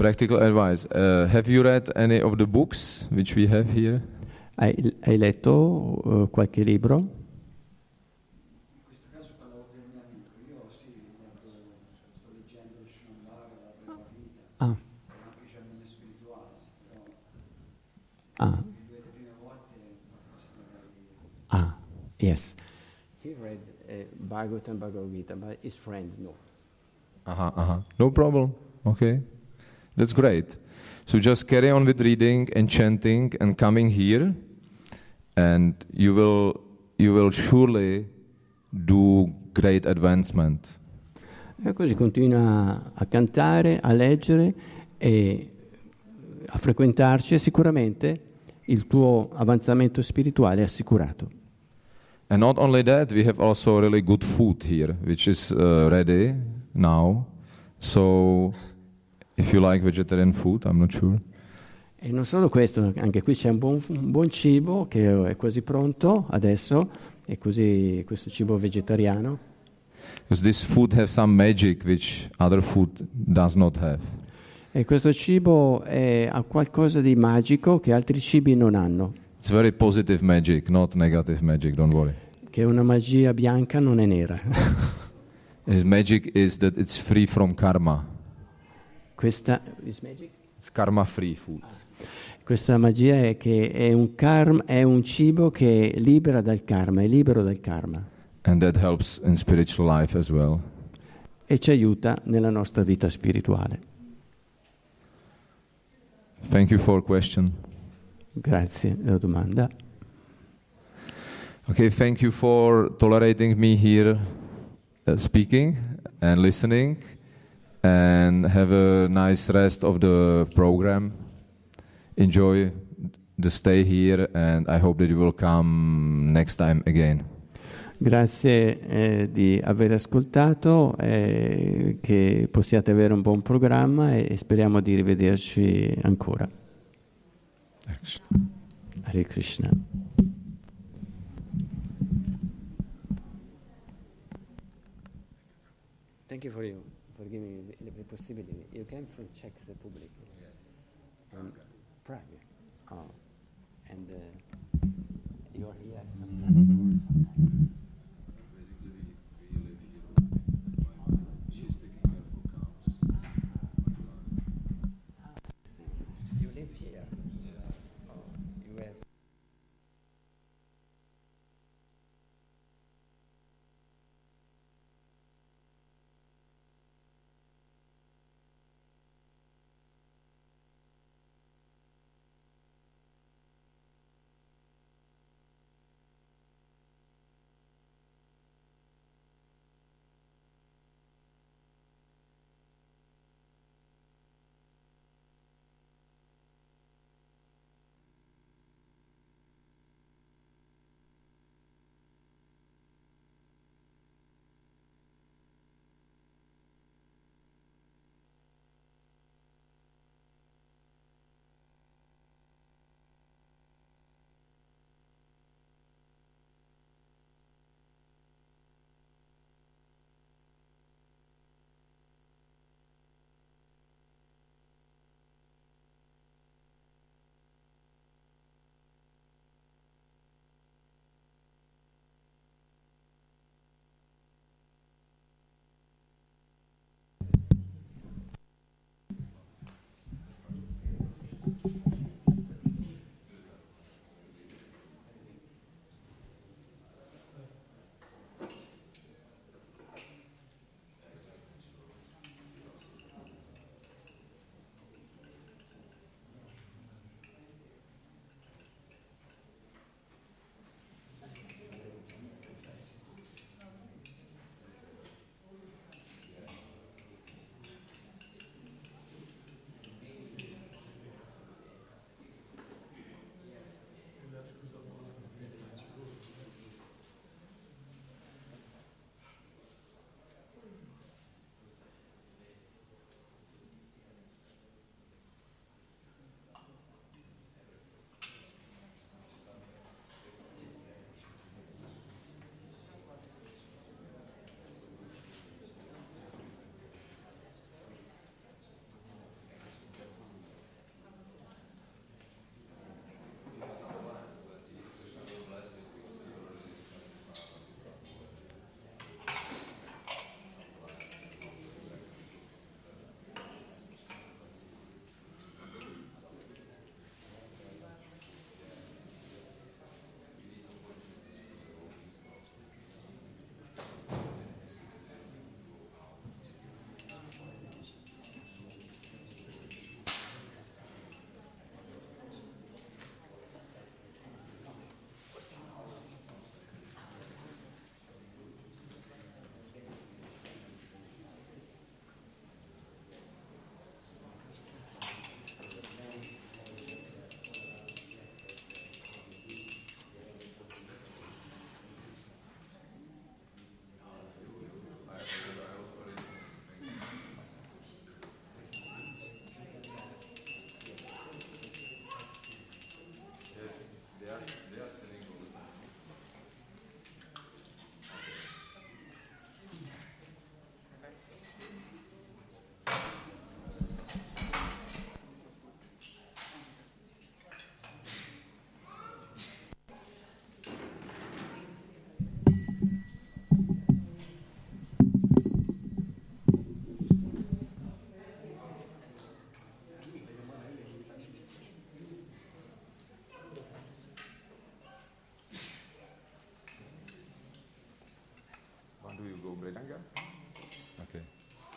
Practical advice. Uh, have you read any of the books which we have here? Hai, hai letto uh, qualche libro? In questo caso parlavo del mio amico, io sì, sto leggendo il Srimad la prima vita, Ah, anche c'è spirituale, però ah, le prime volte ah, yes. He read uh, Bhagavatam Bhagavad Gita, but his friend no. Uh-huh, uh-huh. No problem. Okay. That's great. So just carry on with reading and chanting and coming here and you will you will surely do great advancement. E così continua a cantare, a leggere e a frequentarci e sicuramente il tuo avanzamento spirituale è assicurato. And not only that, we have also really good food here, which is uh, ready now. So if you like vegetarian food, I'm not sure. E non solo questo, anche qui c'è un buon, un buon cibo che è quasi pronto adesso, e così questo cibo vegetariano. Because this food has some magic which other food does not have. E questo cibo è- ha qualcosa di magico che altri cibi non hanno, It's very positive magic, not negative magic, don't worry. che una magia bianca non è nera. [LAUGHS] His magic is that it's free from karma. Questa, is magic? It's karma free food. Questa magia è che è un, karma, è un cibo che è libera dal karma, è libero dal karma And that helps in spiritual life as well. e ci aiuta nella nostra vita spirituale. Thank you for question. Grazie della domanda. Okay, thank you for tolerating me here uh, speaking and listening. And have a nice rest of the program. Enjoy the stay here, and I hope that you will come next time again. Grazie eh, di aver ascoltato, eh, che possiate avere un buon programma e, e speriamo di rivederci ancora. Hare Krishna. Thank you for you possibility. You came from Czech Republic. From Prague. Oh, and uh, you're here. You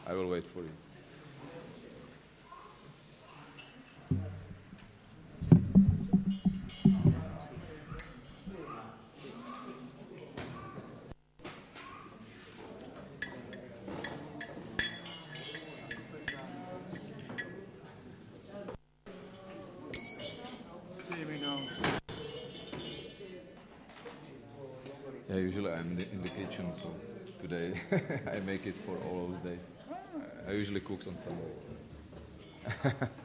I will wait for you. Yeah, usually I'm in the, in the kitchen, so today [LAUGHS] I make it for all those days. I usually cook on Sunday.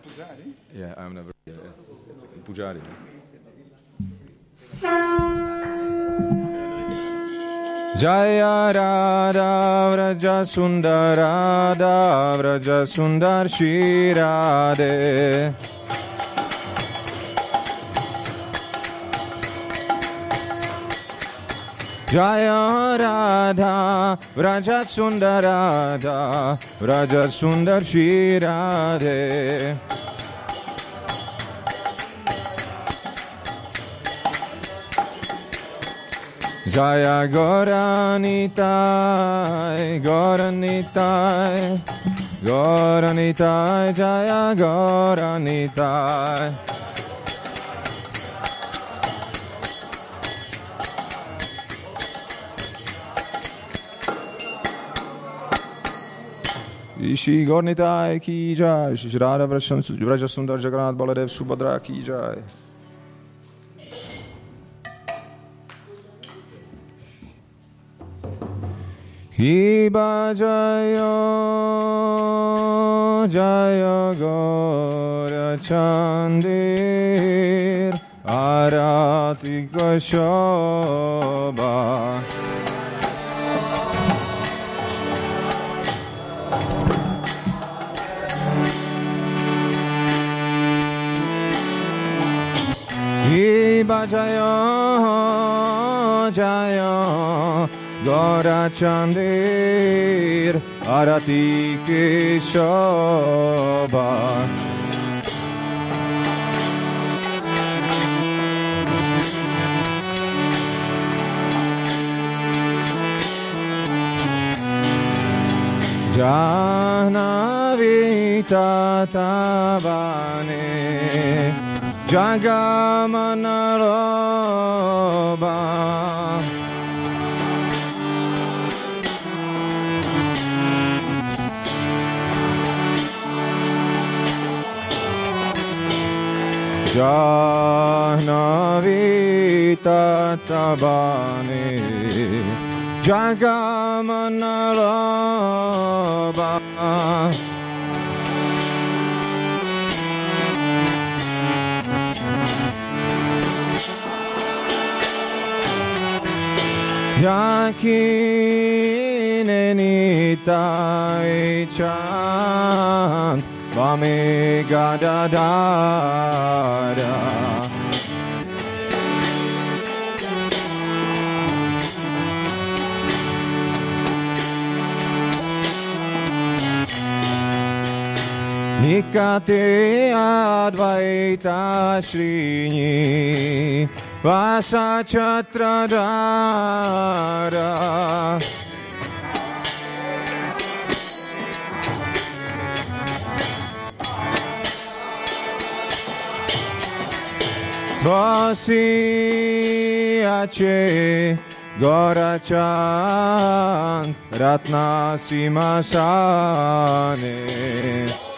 Pujari? [LAUGHS] Yeah, I'm never yeah, yeah. Pujari. Jaya Radha Vraja Sundar Radha Vraja Sundar Shri Jaya Radha Vraja Sundar Radha Vraja Sundar Shri Radhe Jaya Goranitai, Goranitai, Goranitai, Jaya Goranitai. Ishi Gornitai ki jai, Shri Radha Vraja Sundar Jagannath Baladev Subhadra ki jai. Hiba Jaya Jaya Gora Chandir Arati Shobha Shiba জয় জয় গরা চাঁদের আরতি কেশবা জাহ্নাবি তাতাবানে Jagamanaroba. Jahnavi Tatavane Jagamanaloba Yakinenitai chan Vame gadadada Nikate Advaita Srini Vasachatrara. Vasiyache Gorachan Ratnasimashane Vasiyache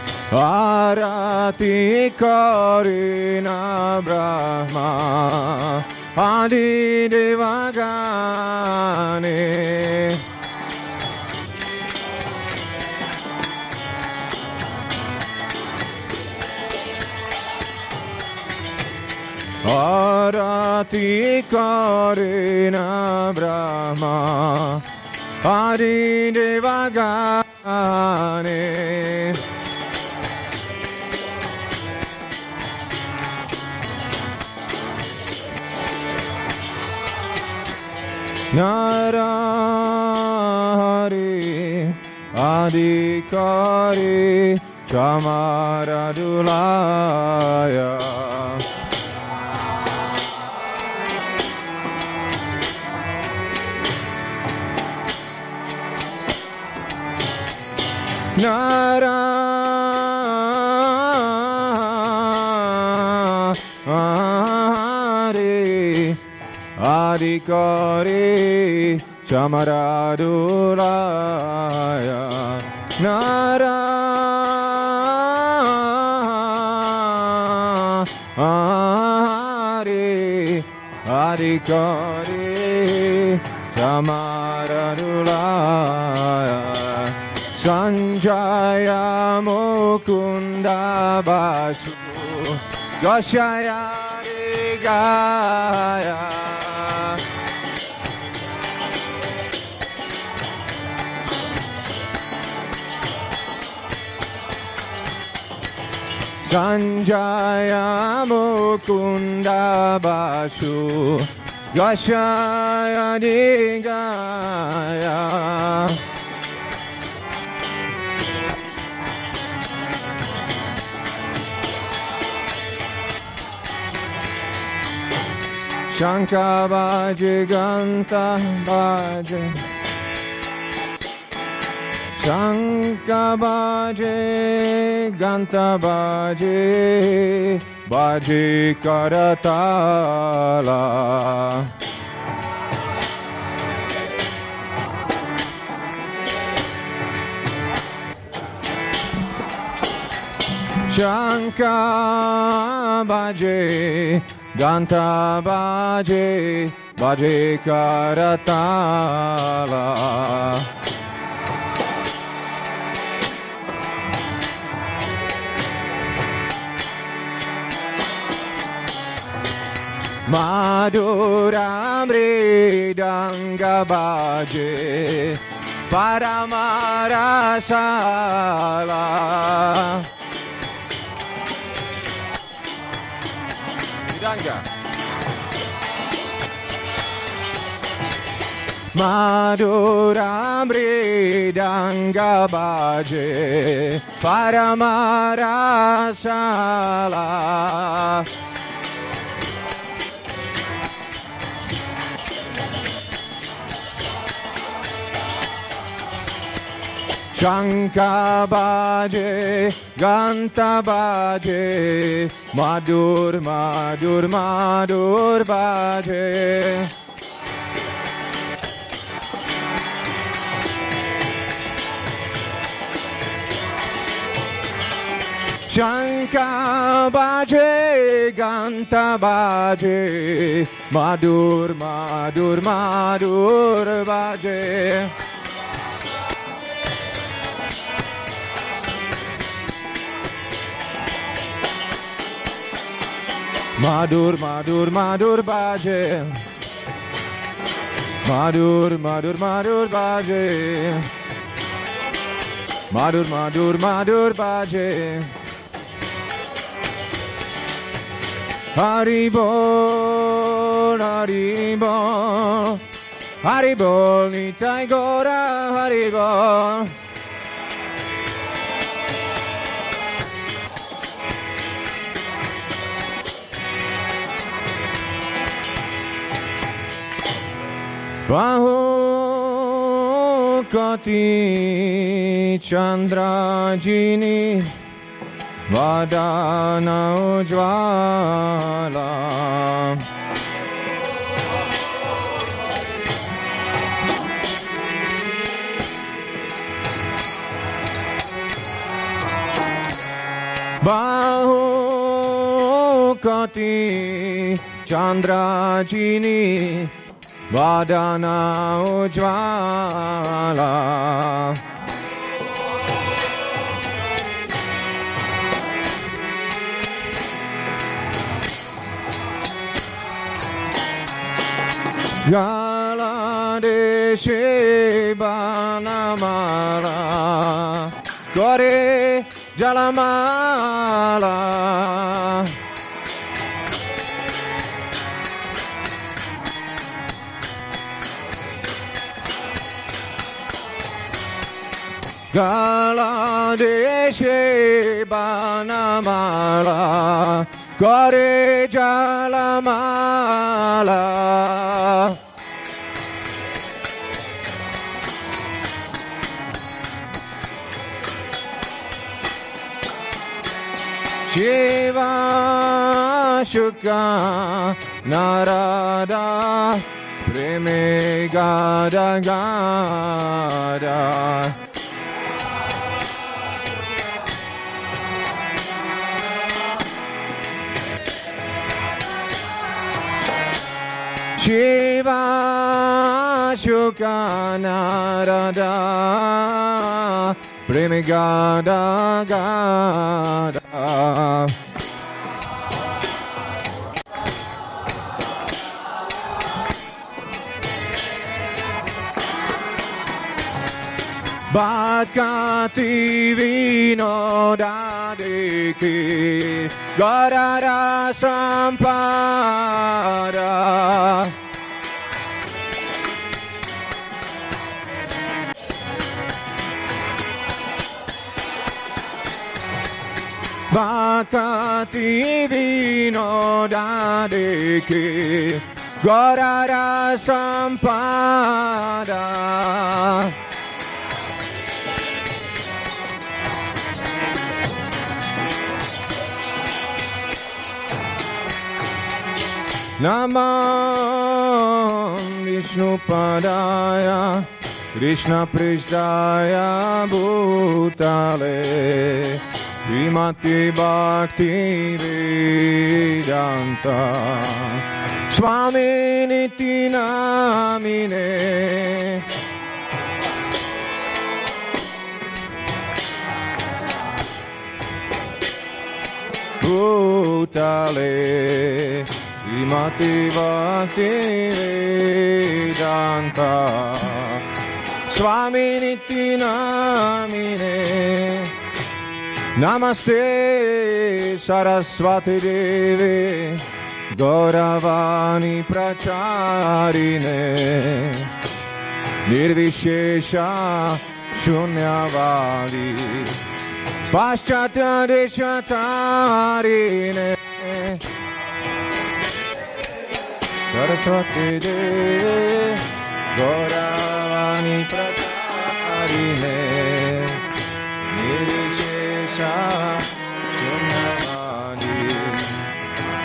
आरती करिना ब्रह्मा आदि देवागाने। आरती करिना ब्रह्मा आदि देवागाने। Narahari Adhikari Chamaradulaya Narahari अधिकारी चमरादुराय नारा Hari Hari Kari Sanjaya Mukunda Basu Goshaya Rigaya Sanjaya Mukunda Basu. Gashaya Digaya Shankara Jiganta Bhajan Shankabaje Gantabaji Baji Karatala. Shankabaje Gantabaji Baji Karatala. Maduramri Danga Baje Paramarasala Danga Maduramri Danga Baje Paramarasala शङ्का बाजे गन्ता बाजे मादुर मादुर मादुर बाजे Shanka baje, ganta baje, madur, madur, madur baje. মাদুর মাদুর মাদুর বাজে। মাদুর মাদুর মাদুর বাজে। মাদুর মাদুর মাদুর বাজে। হরিবল হরিবল হরিবল নিতাই গোরা হরিবল Baho Kati Chandrajini Vadana Ujvala Baho Kati Chandrajini Vadana Ujjvala Jala de Shibana Mala Gore Jalamala. Galade Shibanamala Gore Jalamala. Shiva Shuka Narada Preme Gada Gada Shiva Shukanarada Premigada Gada Bakati vino da deki Garara sampara. Bakati vino dadeke Guarara sampada Namam Vishnu Padaya Krishna Prishdaya Bhutale. Srimati Bhakti Vedanta. Swami Niti Namine Bhutale Srimati Bhakti Vedanta. Swami Niti Namine Namaste Saraswati Devi. Gauravani Pracharine. Nirvishesha Shunyavadi. Paschatya Deshatarine Saraswati Devi. Gauravani Pracharine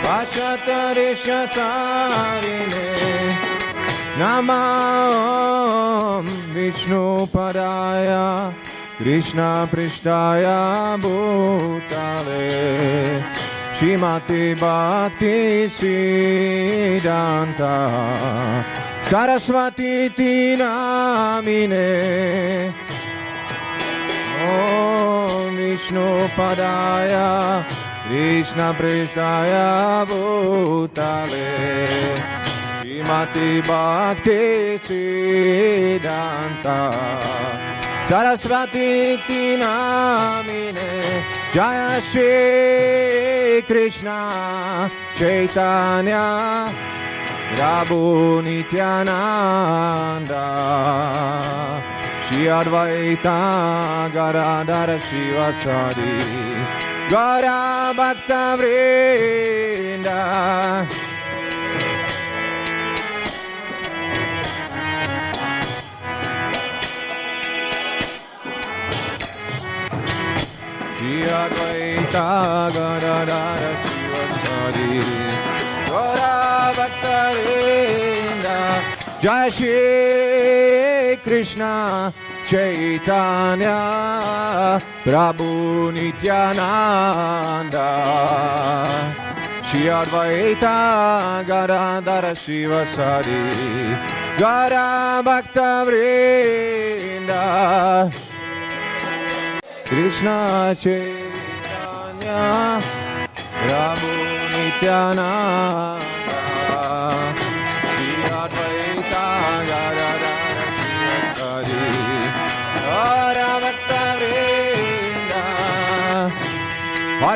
पाचतरिशतारिणे नमां विष्णुपदाय कृष्णापृष्ठाय भूतले श्रीमते भक्ति श्रीदान्ता सरस्वतीति नामिने ॐ विष्णुपदाय Krishna Prishtaya Bhutale Shrimati Bhakti Siddhanta Saraswati Tinamine Jaya Shri Krishna Chaitanya Prabhu Nityananda Shri Advaita Garadhara Shivasadi Gara Gora Guarda Bhaktavrinda Shiva Dvaita Ganadara Shiva Gaura Bhaktavrinda Jai Shri Krishna. Chaitanya Prabhu Nityananda. Shri Advaita Gadadara Shivasadi Gara Bhaktavinda Krishna Chaitanya Prabhu Nityananda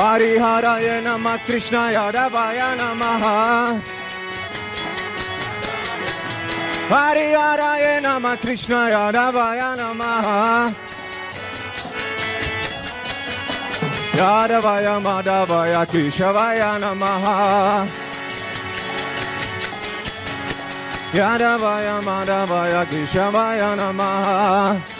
Hari Haraya Namah Krishna Yadavaya Namaha. Hari Haraya Namah Krishna Yadavaya Namaha. Yadavaya Madhavaya Keshavaya Namaha. Yadavaya Madhavaya Keshavaya Namaha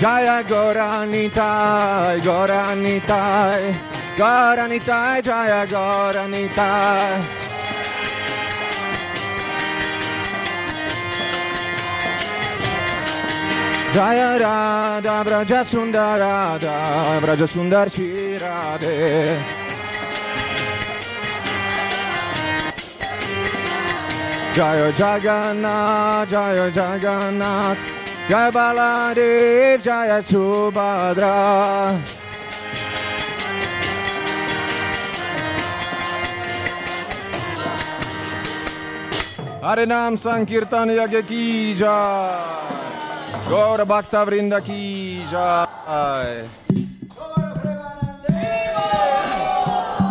Jaya Goranitai, Goranitai, Goranitai, Jaya Goranitai. Jaya Radha Braja Sundarada Braja Sundar Shirade. Jaya Jagannath Jaya Jagannath Jaya Baladev Jaya Subhadra. Harinam Sankirtan Yagya Ki Jai. Gaura Bhakta Vrinda Ki Jai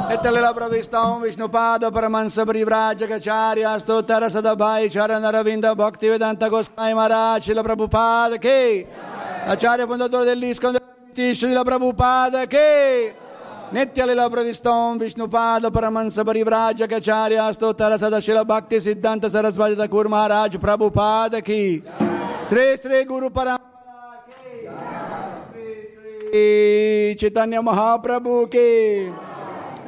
Ettalela pravistam Vishnupada Paramahansa Vrivrajagacharya Stotara Sadabhai Charanavinda Bhaktivedanta Goswami Maharaj Srila Prabhupada Ki Acharya Fondatore dell'Iscon Srila Prabhupada Ki नित्यलीला प्रविष्टं Vishnupad Paramhans परिव्राज कचार्यास्तो तर सदशिल भक्ति सिद्धांत सरस्वती ठाकुर महाराज प्रभुपाद की श्री श्री गुरु परम चैतन्य महाप्रभु के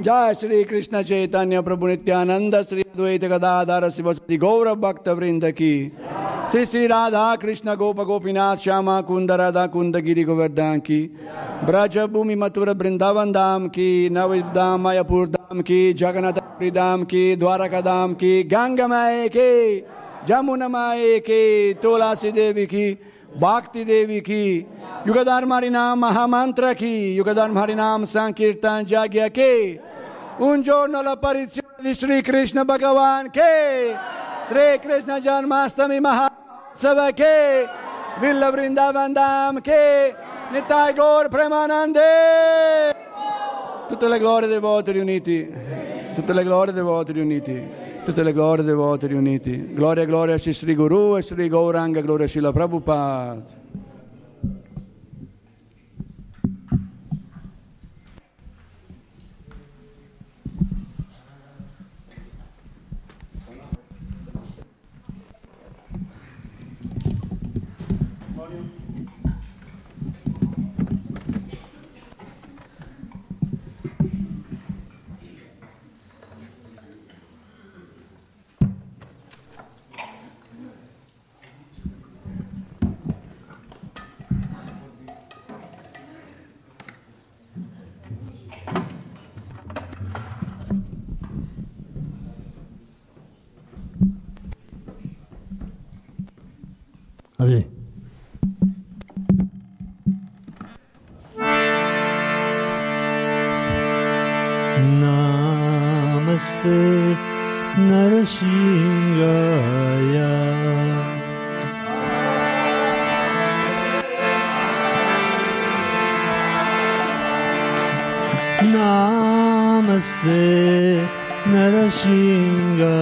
जय श्री कृष्ण चैतन्य प्रभु नित्यानंद श्री अद्वैत गदाधर शिवसती गौरव भक्त वृंद की। श्री श्री राधा कृष्ण, गोप गोपीनाथ, श्यामा कुंद, राधा कुंद गिरी गोवर्धन की। ब्रज भूमि मथुर वृंदावन धाम की नवधाम मयपुर धाम की, जगन्नाथ धाम की, द्वारका धाम की गंगमय के जमुनमय के, तुलसी देवी की, भक्ति देवी की युगधर्म हरि नाम महामंत्र की युगधर्म हरि नाम संकीर्तन यज्ञ के un giorno l'apparizione di Sri Krishna Bhagavan che Sri Krishna Janmastami Mahatsava che Villa Vrindavan Dham che Nitai Gaur Premanande. Tutte le glorie dei voti riuniti. Tutte le glorie dei voti riuniti. Tutte le glorie dei voti riuniti. Gloria gloria a Sri Guru e Sri Gauranga gloria a Srila Prabhupada जी नमस्ते नरसिंहाया नमस्ते नरसिंहाया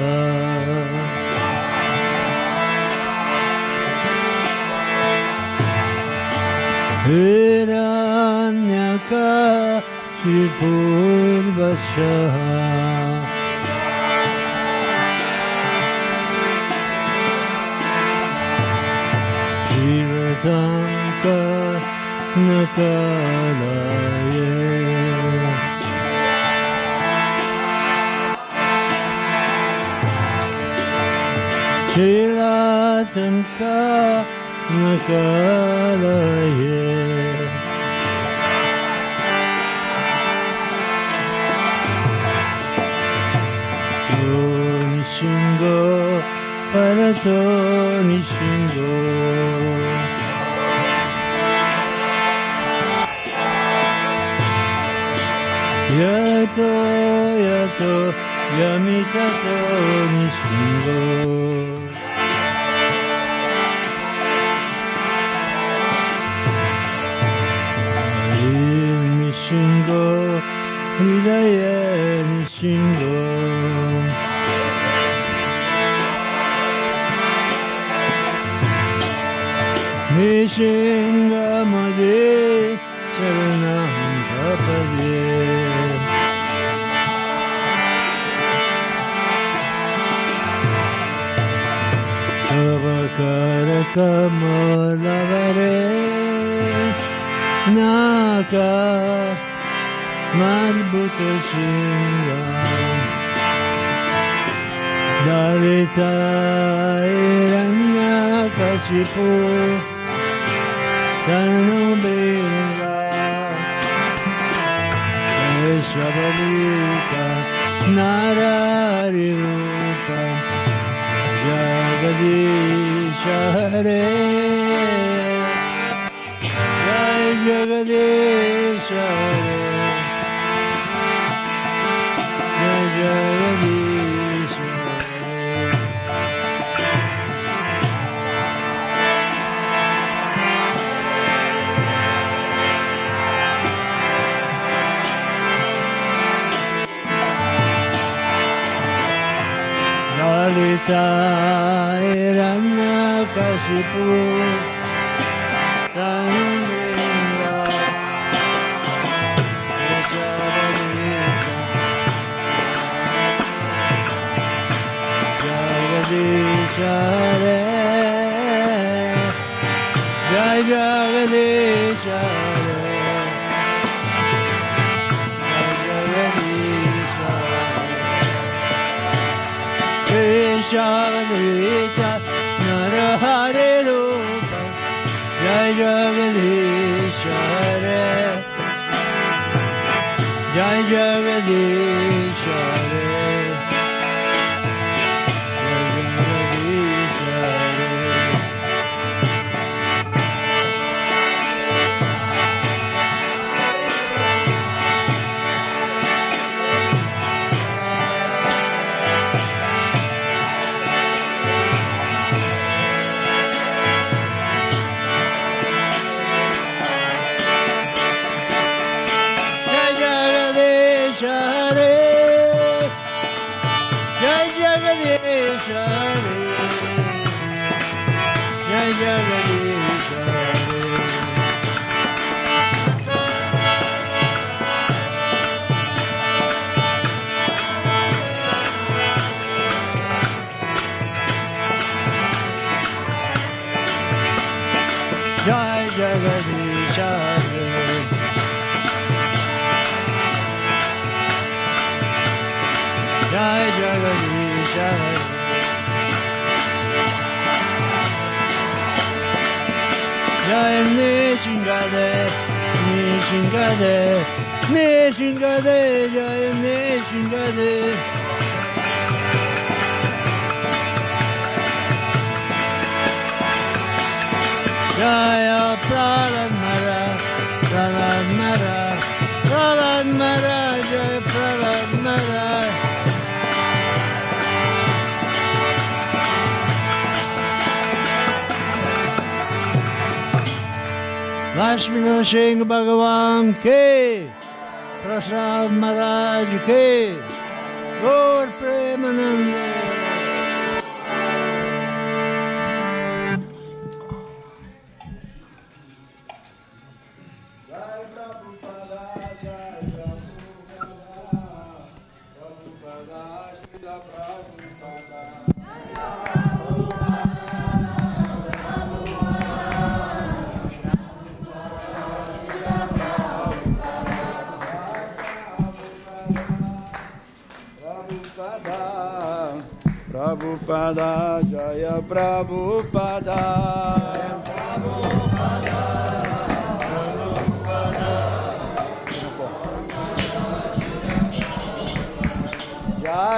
Hiranyakashipurvasha Shirasanka Nakalaye Shiratanka Nakalaye ಕಮಲವರೇ ನಾಕ ಮದ್ಭುತ ಶೃಂಗ ದಲಿತಾಯಿರಂಗ ಕಶಿಪು ತನು ಬೇಂಗ ಶಬಲೀಕ ನಾರಾರಿ ರೂಪ ಜಗದೀ शहरे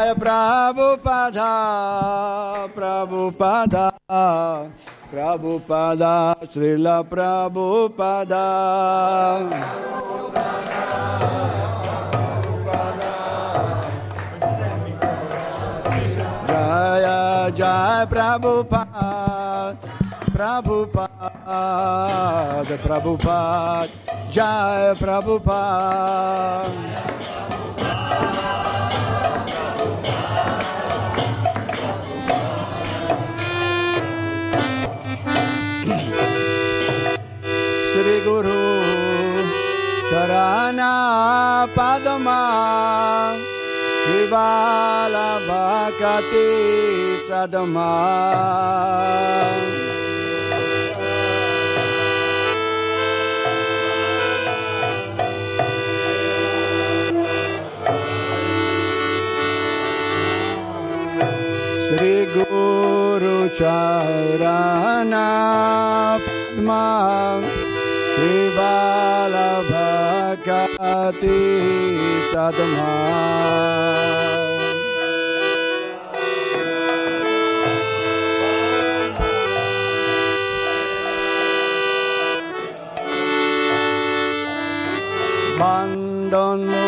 Jaya Prabhupada, Prabhupada, Prabhupada, Srila Prabhupada. Jaya Jaya Prabhupada, Prabhupada, Prabhupada, Jaya Prabhupada. गुरु चरणा पदमा शिवाला भकति सदमा Sri Guru Charana Padma ते साधमा Bandon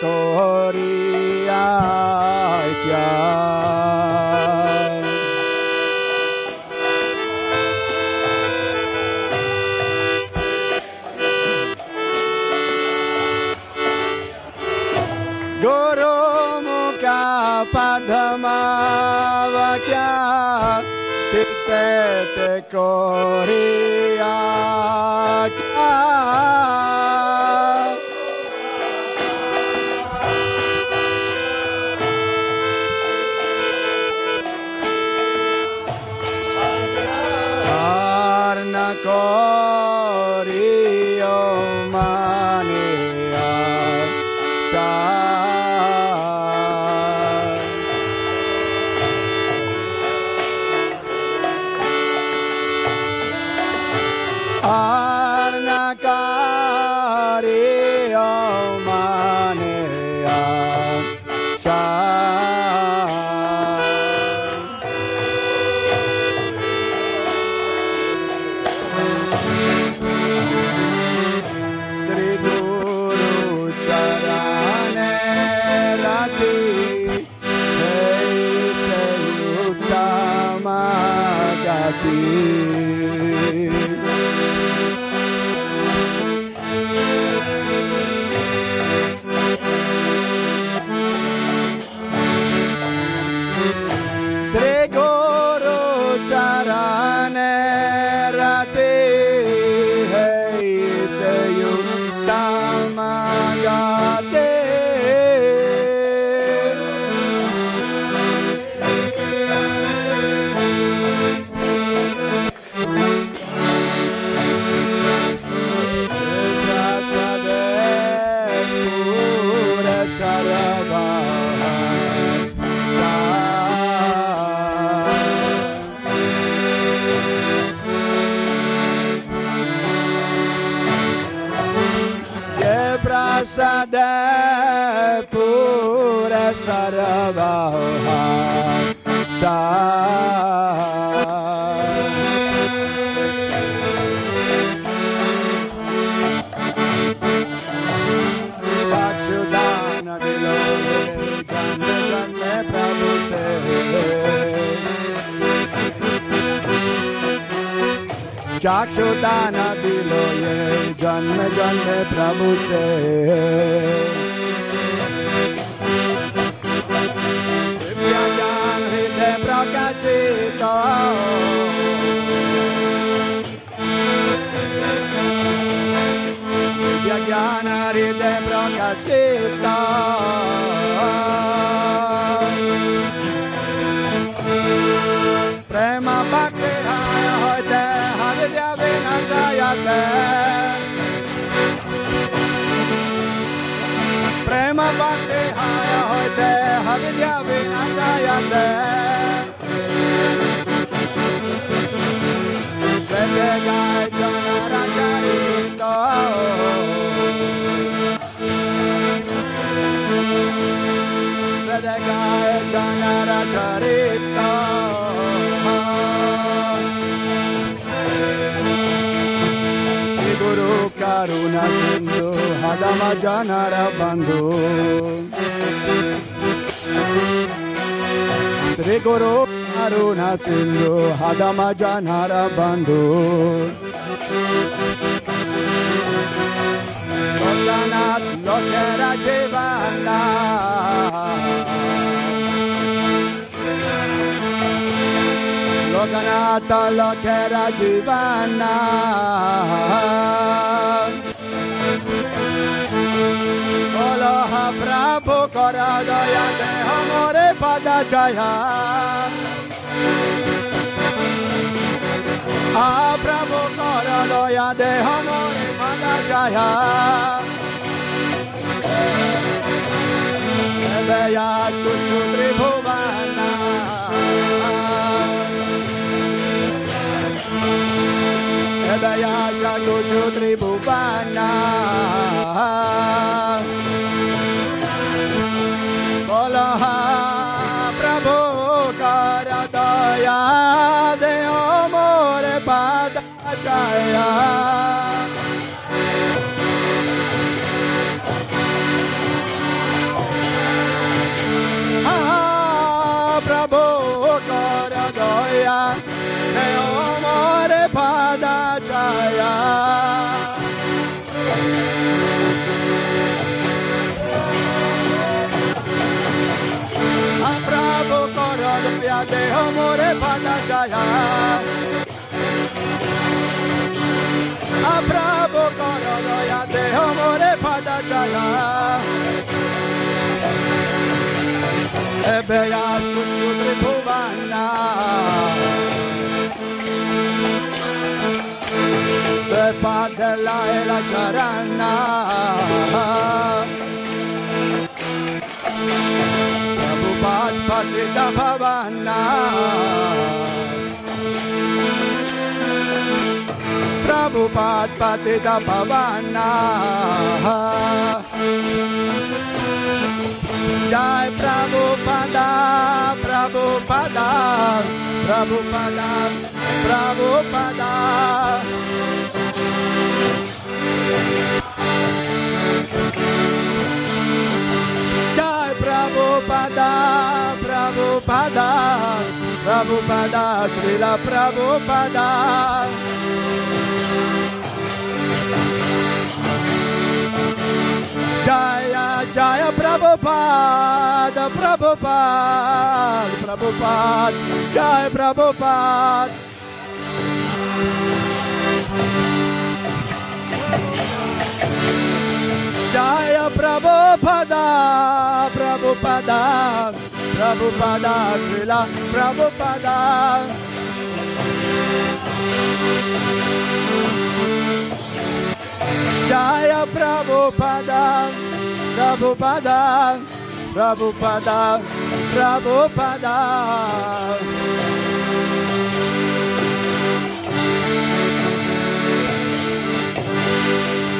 historia. चाक्षुदाना दिलो ये जन्म जन्म प्रभु से। प्रकाशित ज्ञान हृदय प्रकाशित जायते प्रेम बंदे हाय होते हविद्या बिना जायते गाय जनरा जायते Jai Janara Charita Karuna Sindhu Hadama Janara Bandhu Shri Guru Karuna Sindhu Hadama Janara Bandhu Lokanath Lokera Jivana Lokanata Lokera Jivana Koloha Prabhu Kora Daya Deha More Pada Jaya Ah Prabhu Kora Daya Deha More Pada Jaya Tribhuvana Daya Shakushu Tribhuvana Bolaha Prabhu Kara Daya Deo More Pada Tribhuvana Padela Ela Charana Prabhupada Patita Bhavana Prabhupada पतित भवाना। जय प्रभुपदा प्रभुपदा प्रभुपदा प्रभुपदा जय Prabhupada Prabhupada Prabhupada, Srila Prabhupada. Jaya, Jaya Prabhupada, Prabhupada, Prabhupada, Jai Prabhupada. Jaya Prabhupada, Prabhupada, Prabhupada, Srila Prabhupada. Jaya Prabhupada, Prabhupada, Prabhupada, Prabhupada.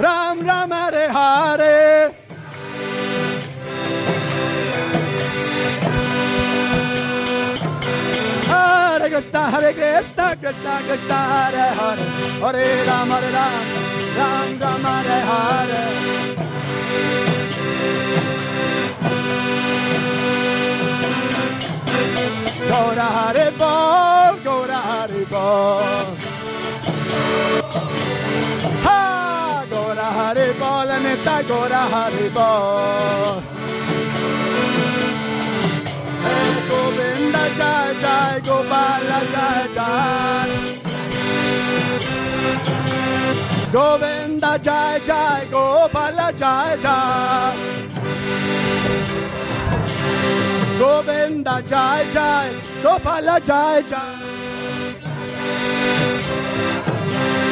Ram Ram, Hare Hare. Hare Krishna, Hare Krishna, Krishna Krishna, Hare Hare, Hare Ram, Hare Ram, Ram Ram, Hare Hare. Go to Hare Bol, go to Hare Bol. Hare Bol, and it's a go to Hare Bol. Hey, Govinda Jai Jai, Gopala Jai Jai. Govinda Jai Jai, Gopala Jai Jai. Govinda Jai Jai, Gopala Jai Jai.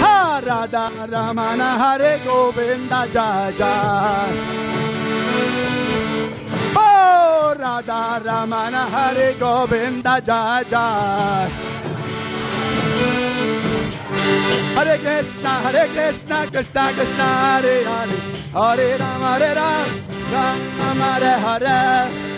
Ha Radha Ramana Hare Govinda Jai. Oh Radha Ramana Hare Govinda Jai. Hare Krishna, Hare Krishna, Krishna Krishna, Hare Hare, Hare Rama, Hare Ram, Ram Ram, Hare Hare.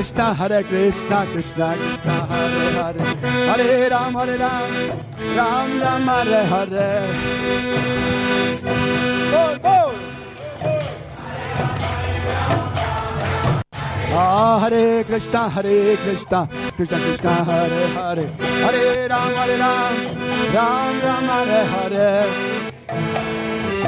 Krishna, Hare Krishna, Krishna Krishna, Hare Hare, Hare Ram, Hare Ram, Ram Ram, Hare Hare. Ah, Hare Krishna, Hare Krishna, Krishna Krishna, Hare Hare, Hare Ram, Hare Ram, Ram Ram, Hare Hare.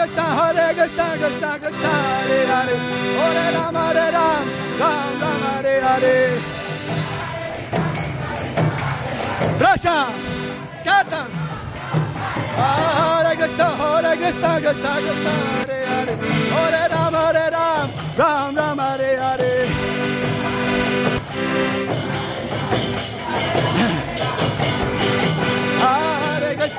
Krishna, Hare Krishna, Krishna Krishna, Hare Hare, Hare Ram, Hare Ram, Ram Ram, Hare Hare. Rasha, Kirtan. Hare Krishna, Hare Krishna, Krishna Krishna, Hare Hare, Hare Ram, Hare Ram, Ram Ram, Hare Hare.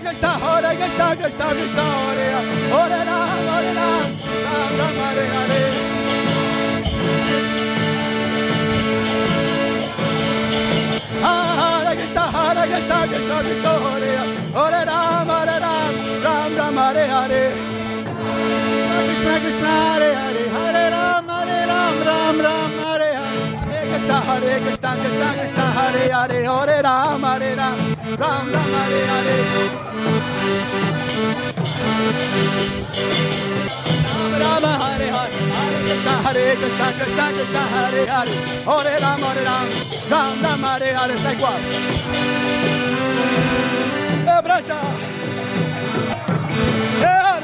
Krishna, Hare Hare, Hare Ram, Hare Ram, Ram Ram, Hare Hare. Ah, Hare Krishna, Hare Krishna, Krishna Krishna, Hare Hare, Hare Ram, Ram, Ram Ram. Krishna Krishna, Hare Hare, Hare Hare Ram, Ram Ram. Hare Krishna, Krishna, Krishna Hare Hare, Hare Ram, Hare Ram, Ram Ram, Hare Hare. Ram Ram, Hare Hare, Hare Krishna, Hare Krishna, Krishna Krishna, Hare Hare, Hare Ram, Hare Ram, Ram Ram, Hare Hare. Stai qua. Abbraccia.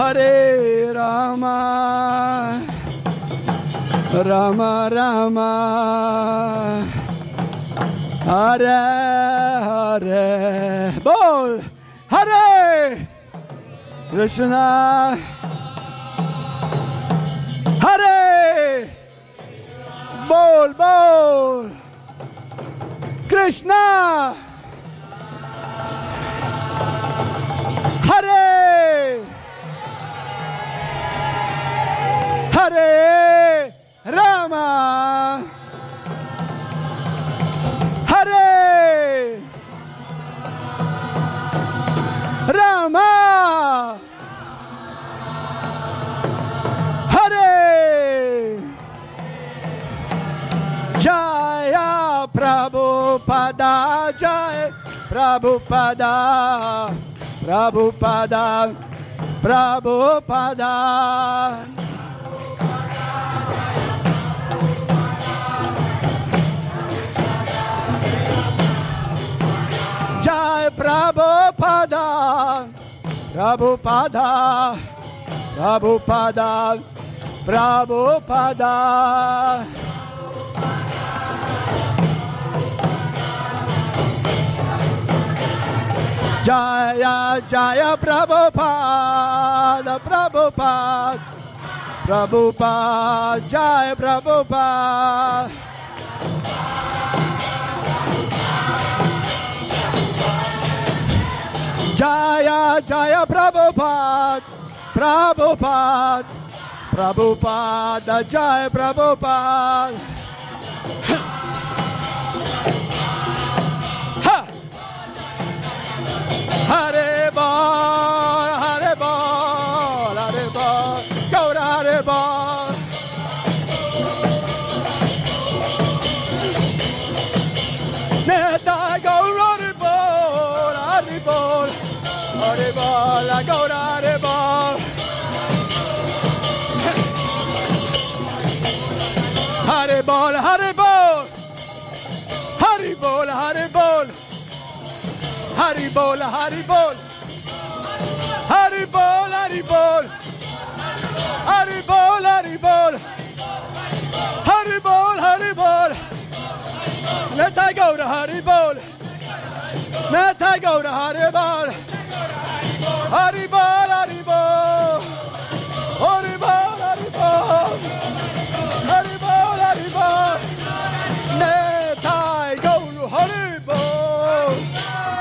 Hare Rama. Rama Rama. Hare Hare. Bol. Hare. Krishna. Hare. Bol Bol. Krishna Hare Rama. Hare Rama. Hare Jaya Prabhupada Jaya Prabhupada Prabhupada Prabhupada Jai Prabhupada Prabhupada Prabhupada Prabhupada Jaya Jaya Prabhupada Prabhupada Prabhupada Jaya Prabhupada Jaya Jaya Prabhupada Prabhupada Prabhupada Jaya Prabhupada. Ha! Hare Bol Hare Bol Hare Bol. Gaura Hare Bol Hari bol. Hari bol, Hari bol. Hari bol, Hari bol. Netai go to Hari bol. Netai go to Hari bol. Hari bol, Hari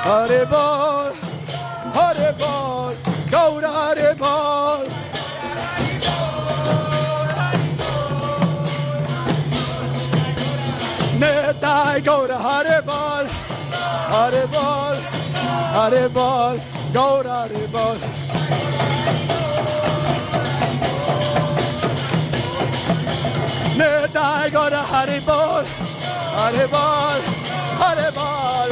Hare Bol, Hare Bol, to Hare Bol. Netai go to Hare Bol, Hare Bol, Hare Bol, to Hare Bol. Netai to Hare Bol, Hare Bol,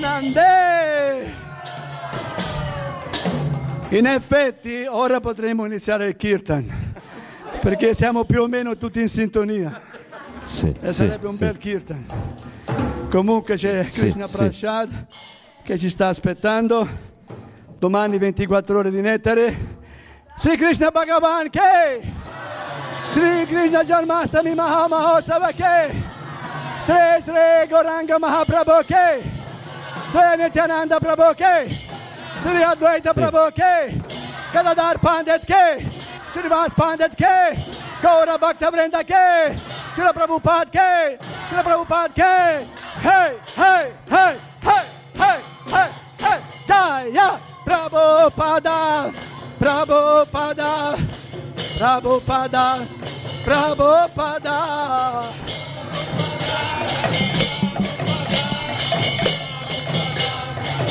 Premanande. In effetti ora potremo iniziare il kirtan perché siamo più o meno tutti in sintonia Sì, e sì, sarebbe un sì. bel kirtan. Comunque c'è Krishna sì. Prasad che ci sta aspettando. Domani 24 ore di nettare. Sri Krishna Bhagavan che Sri Krishna Janmastami Mahamahotsava che Sri Sri Goranga Mahaprabhu che Sri Nityananda Prabhu che Sri Advaita Prabhu che Gadadhar Pandit che Srinivas Pandit che Gaura Bhakta Vrinda che Srila Prabhupada che Srila Prabhupada che Hey, hey, hey, hey, hey, hey, hey. Jaya Prabhupada Prabhupada Prabhupada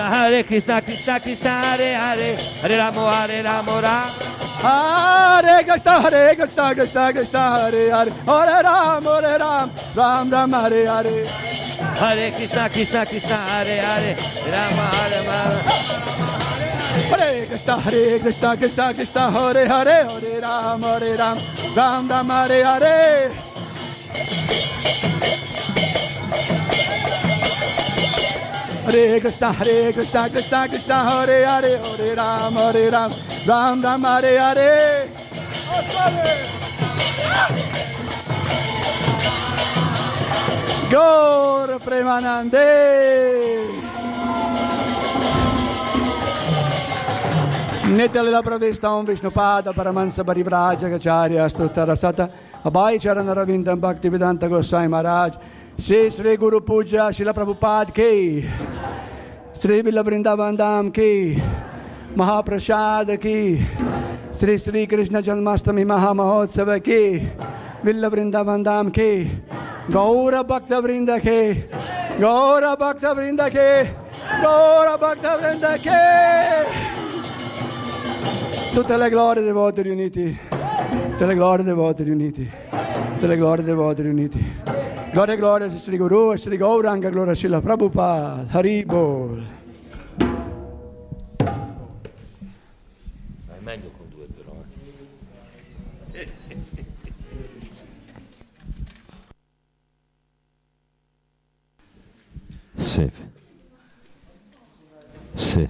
Hare Krishna, Krishna Krishna, Hare Hare, Hare Ramo, Hare Ramo, Ram. Hare Krishna, Hare Krishna, Krishna Krishna, Hare Hare, Hare Ram, Hare Ram, Ram Ram, Hare Hare. Hare Krishna, Krishna Krishna, Hare Hare, Rama, Hare Rama. Hare Krishna, Hare Krishna, Krishna Krishna, Hare Hare, Hare Ram, Hare Ram, Ram Ram, Hare Hare. Hare Krishna, Hare Krishna, Krishna Krishna, Hare Hare, Hare Ram, Hare Ram, Ram Ram, Hare Hare. Gaur Premanande. Nityalila Pradeshtam Vishnupada Paramansa Parivraja Gacharya Stutarasata Abhay Charana Ravindam Bhakti Vedanta Goswami Maharaj Shri Shri गुरु पूजा शिला प्रभुपाद की Shri bill Vrindavan धाम की महाप्रसाद की श्री श्री कृष्ण जन्माष्टमी महामहोत्सव की bill Vrindavan धाम की गौर भक्त वृंद के गौर भक्त वृंद के गौर भक्त वृंद के Tutte le glorie dei vostri riuniti. Tutte le glorie dei voti riuniti. Tutte le glorie dei voti riuniti. Gloria e gloria a Sri Guru, Sri Gauranga, gloria a Srila Prabhupada, Haribol. È meglio con due però. eh. Sì. Sì.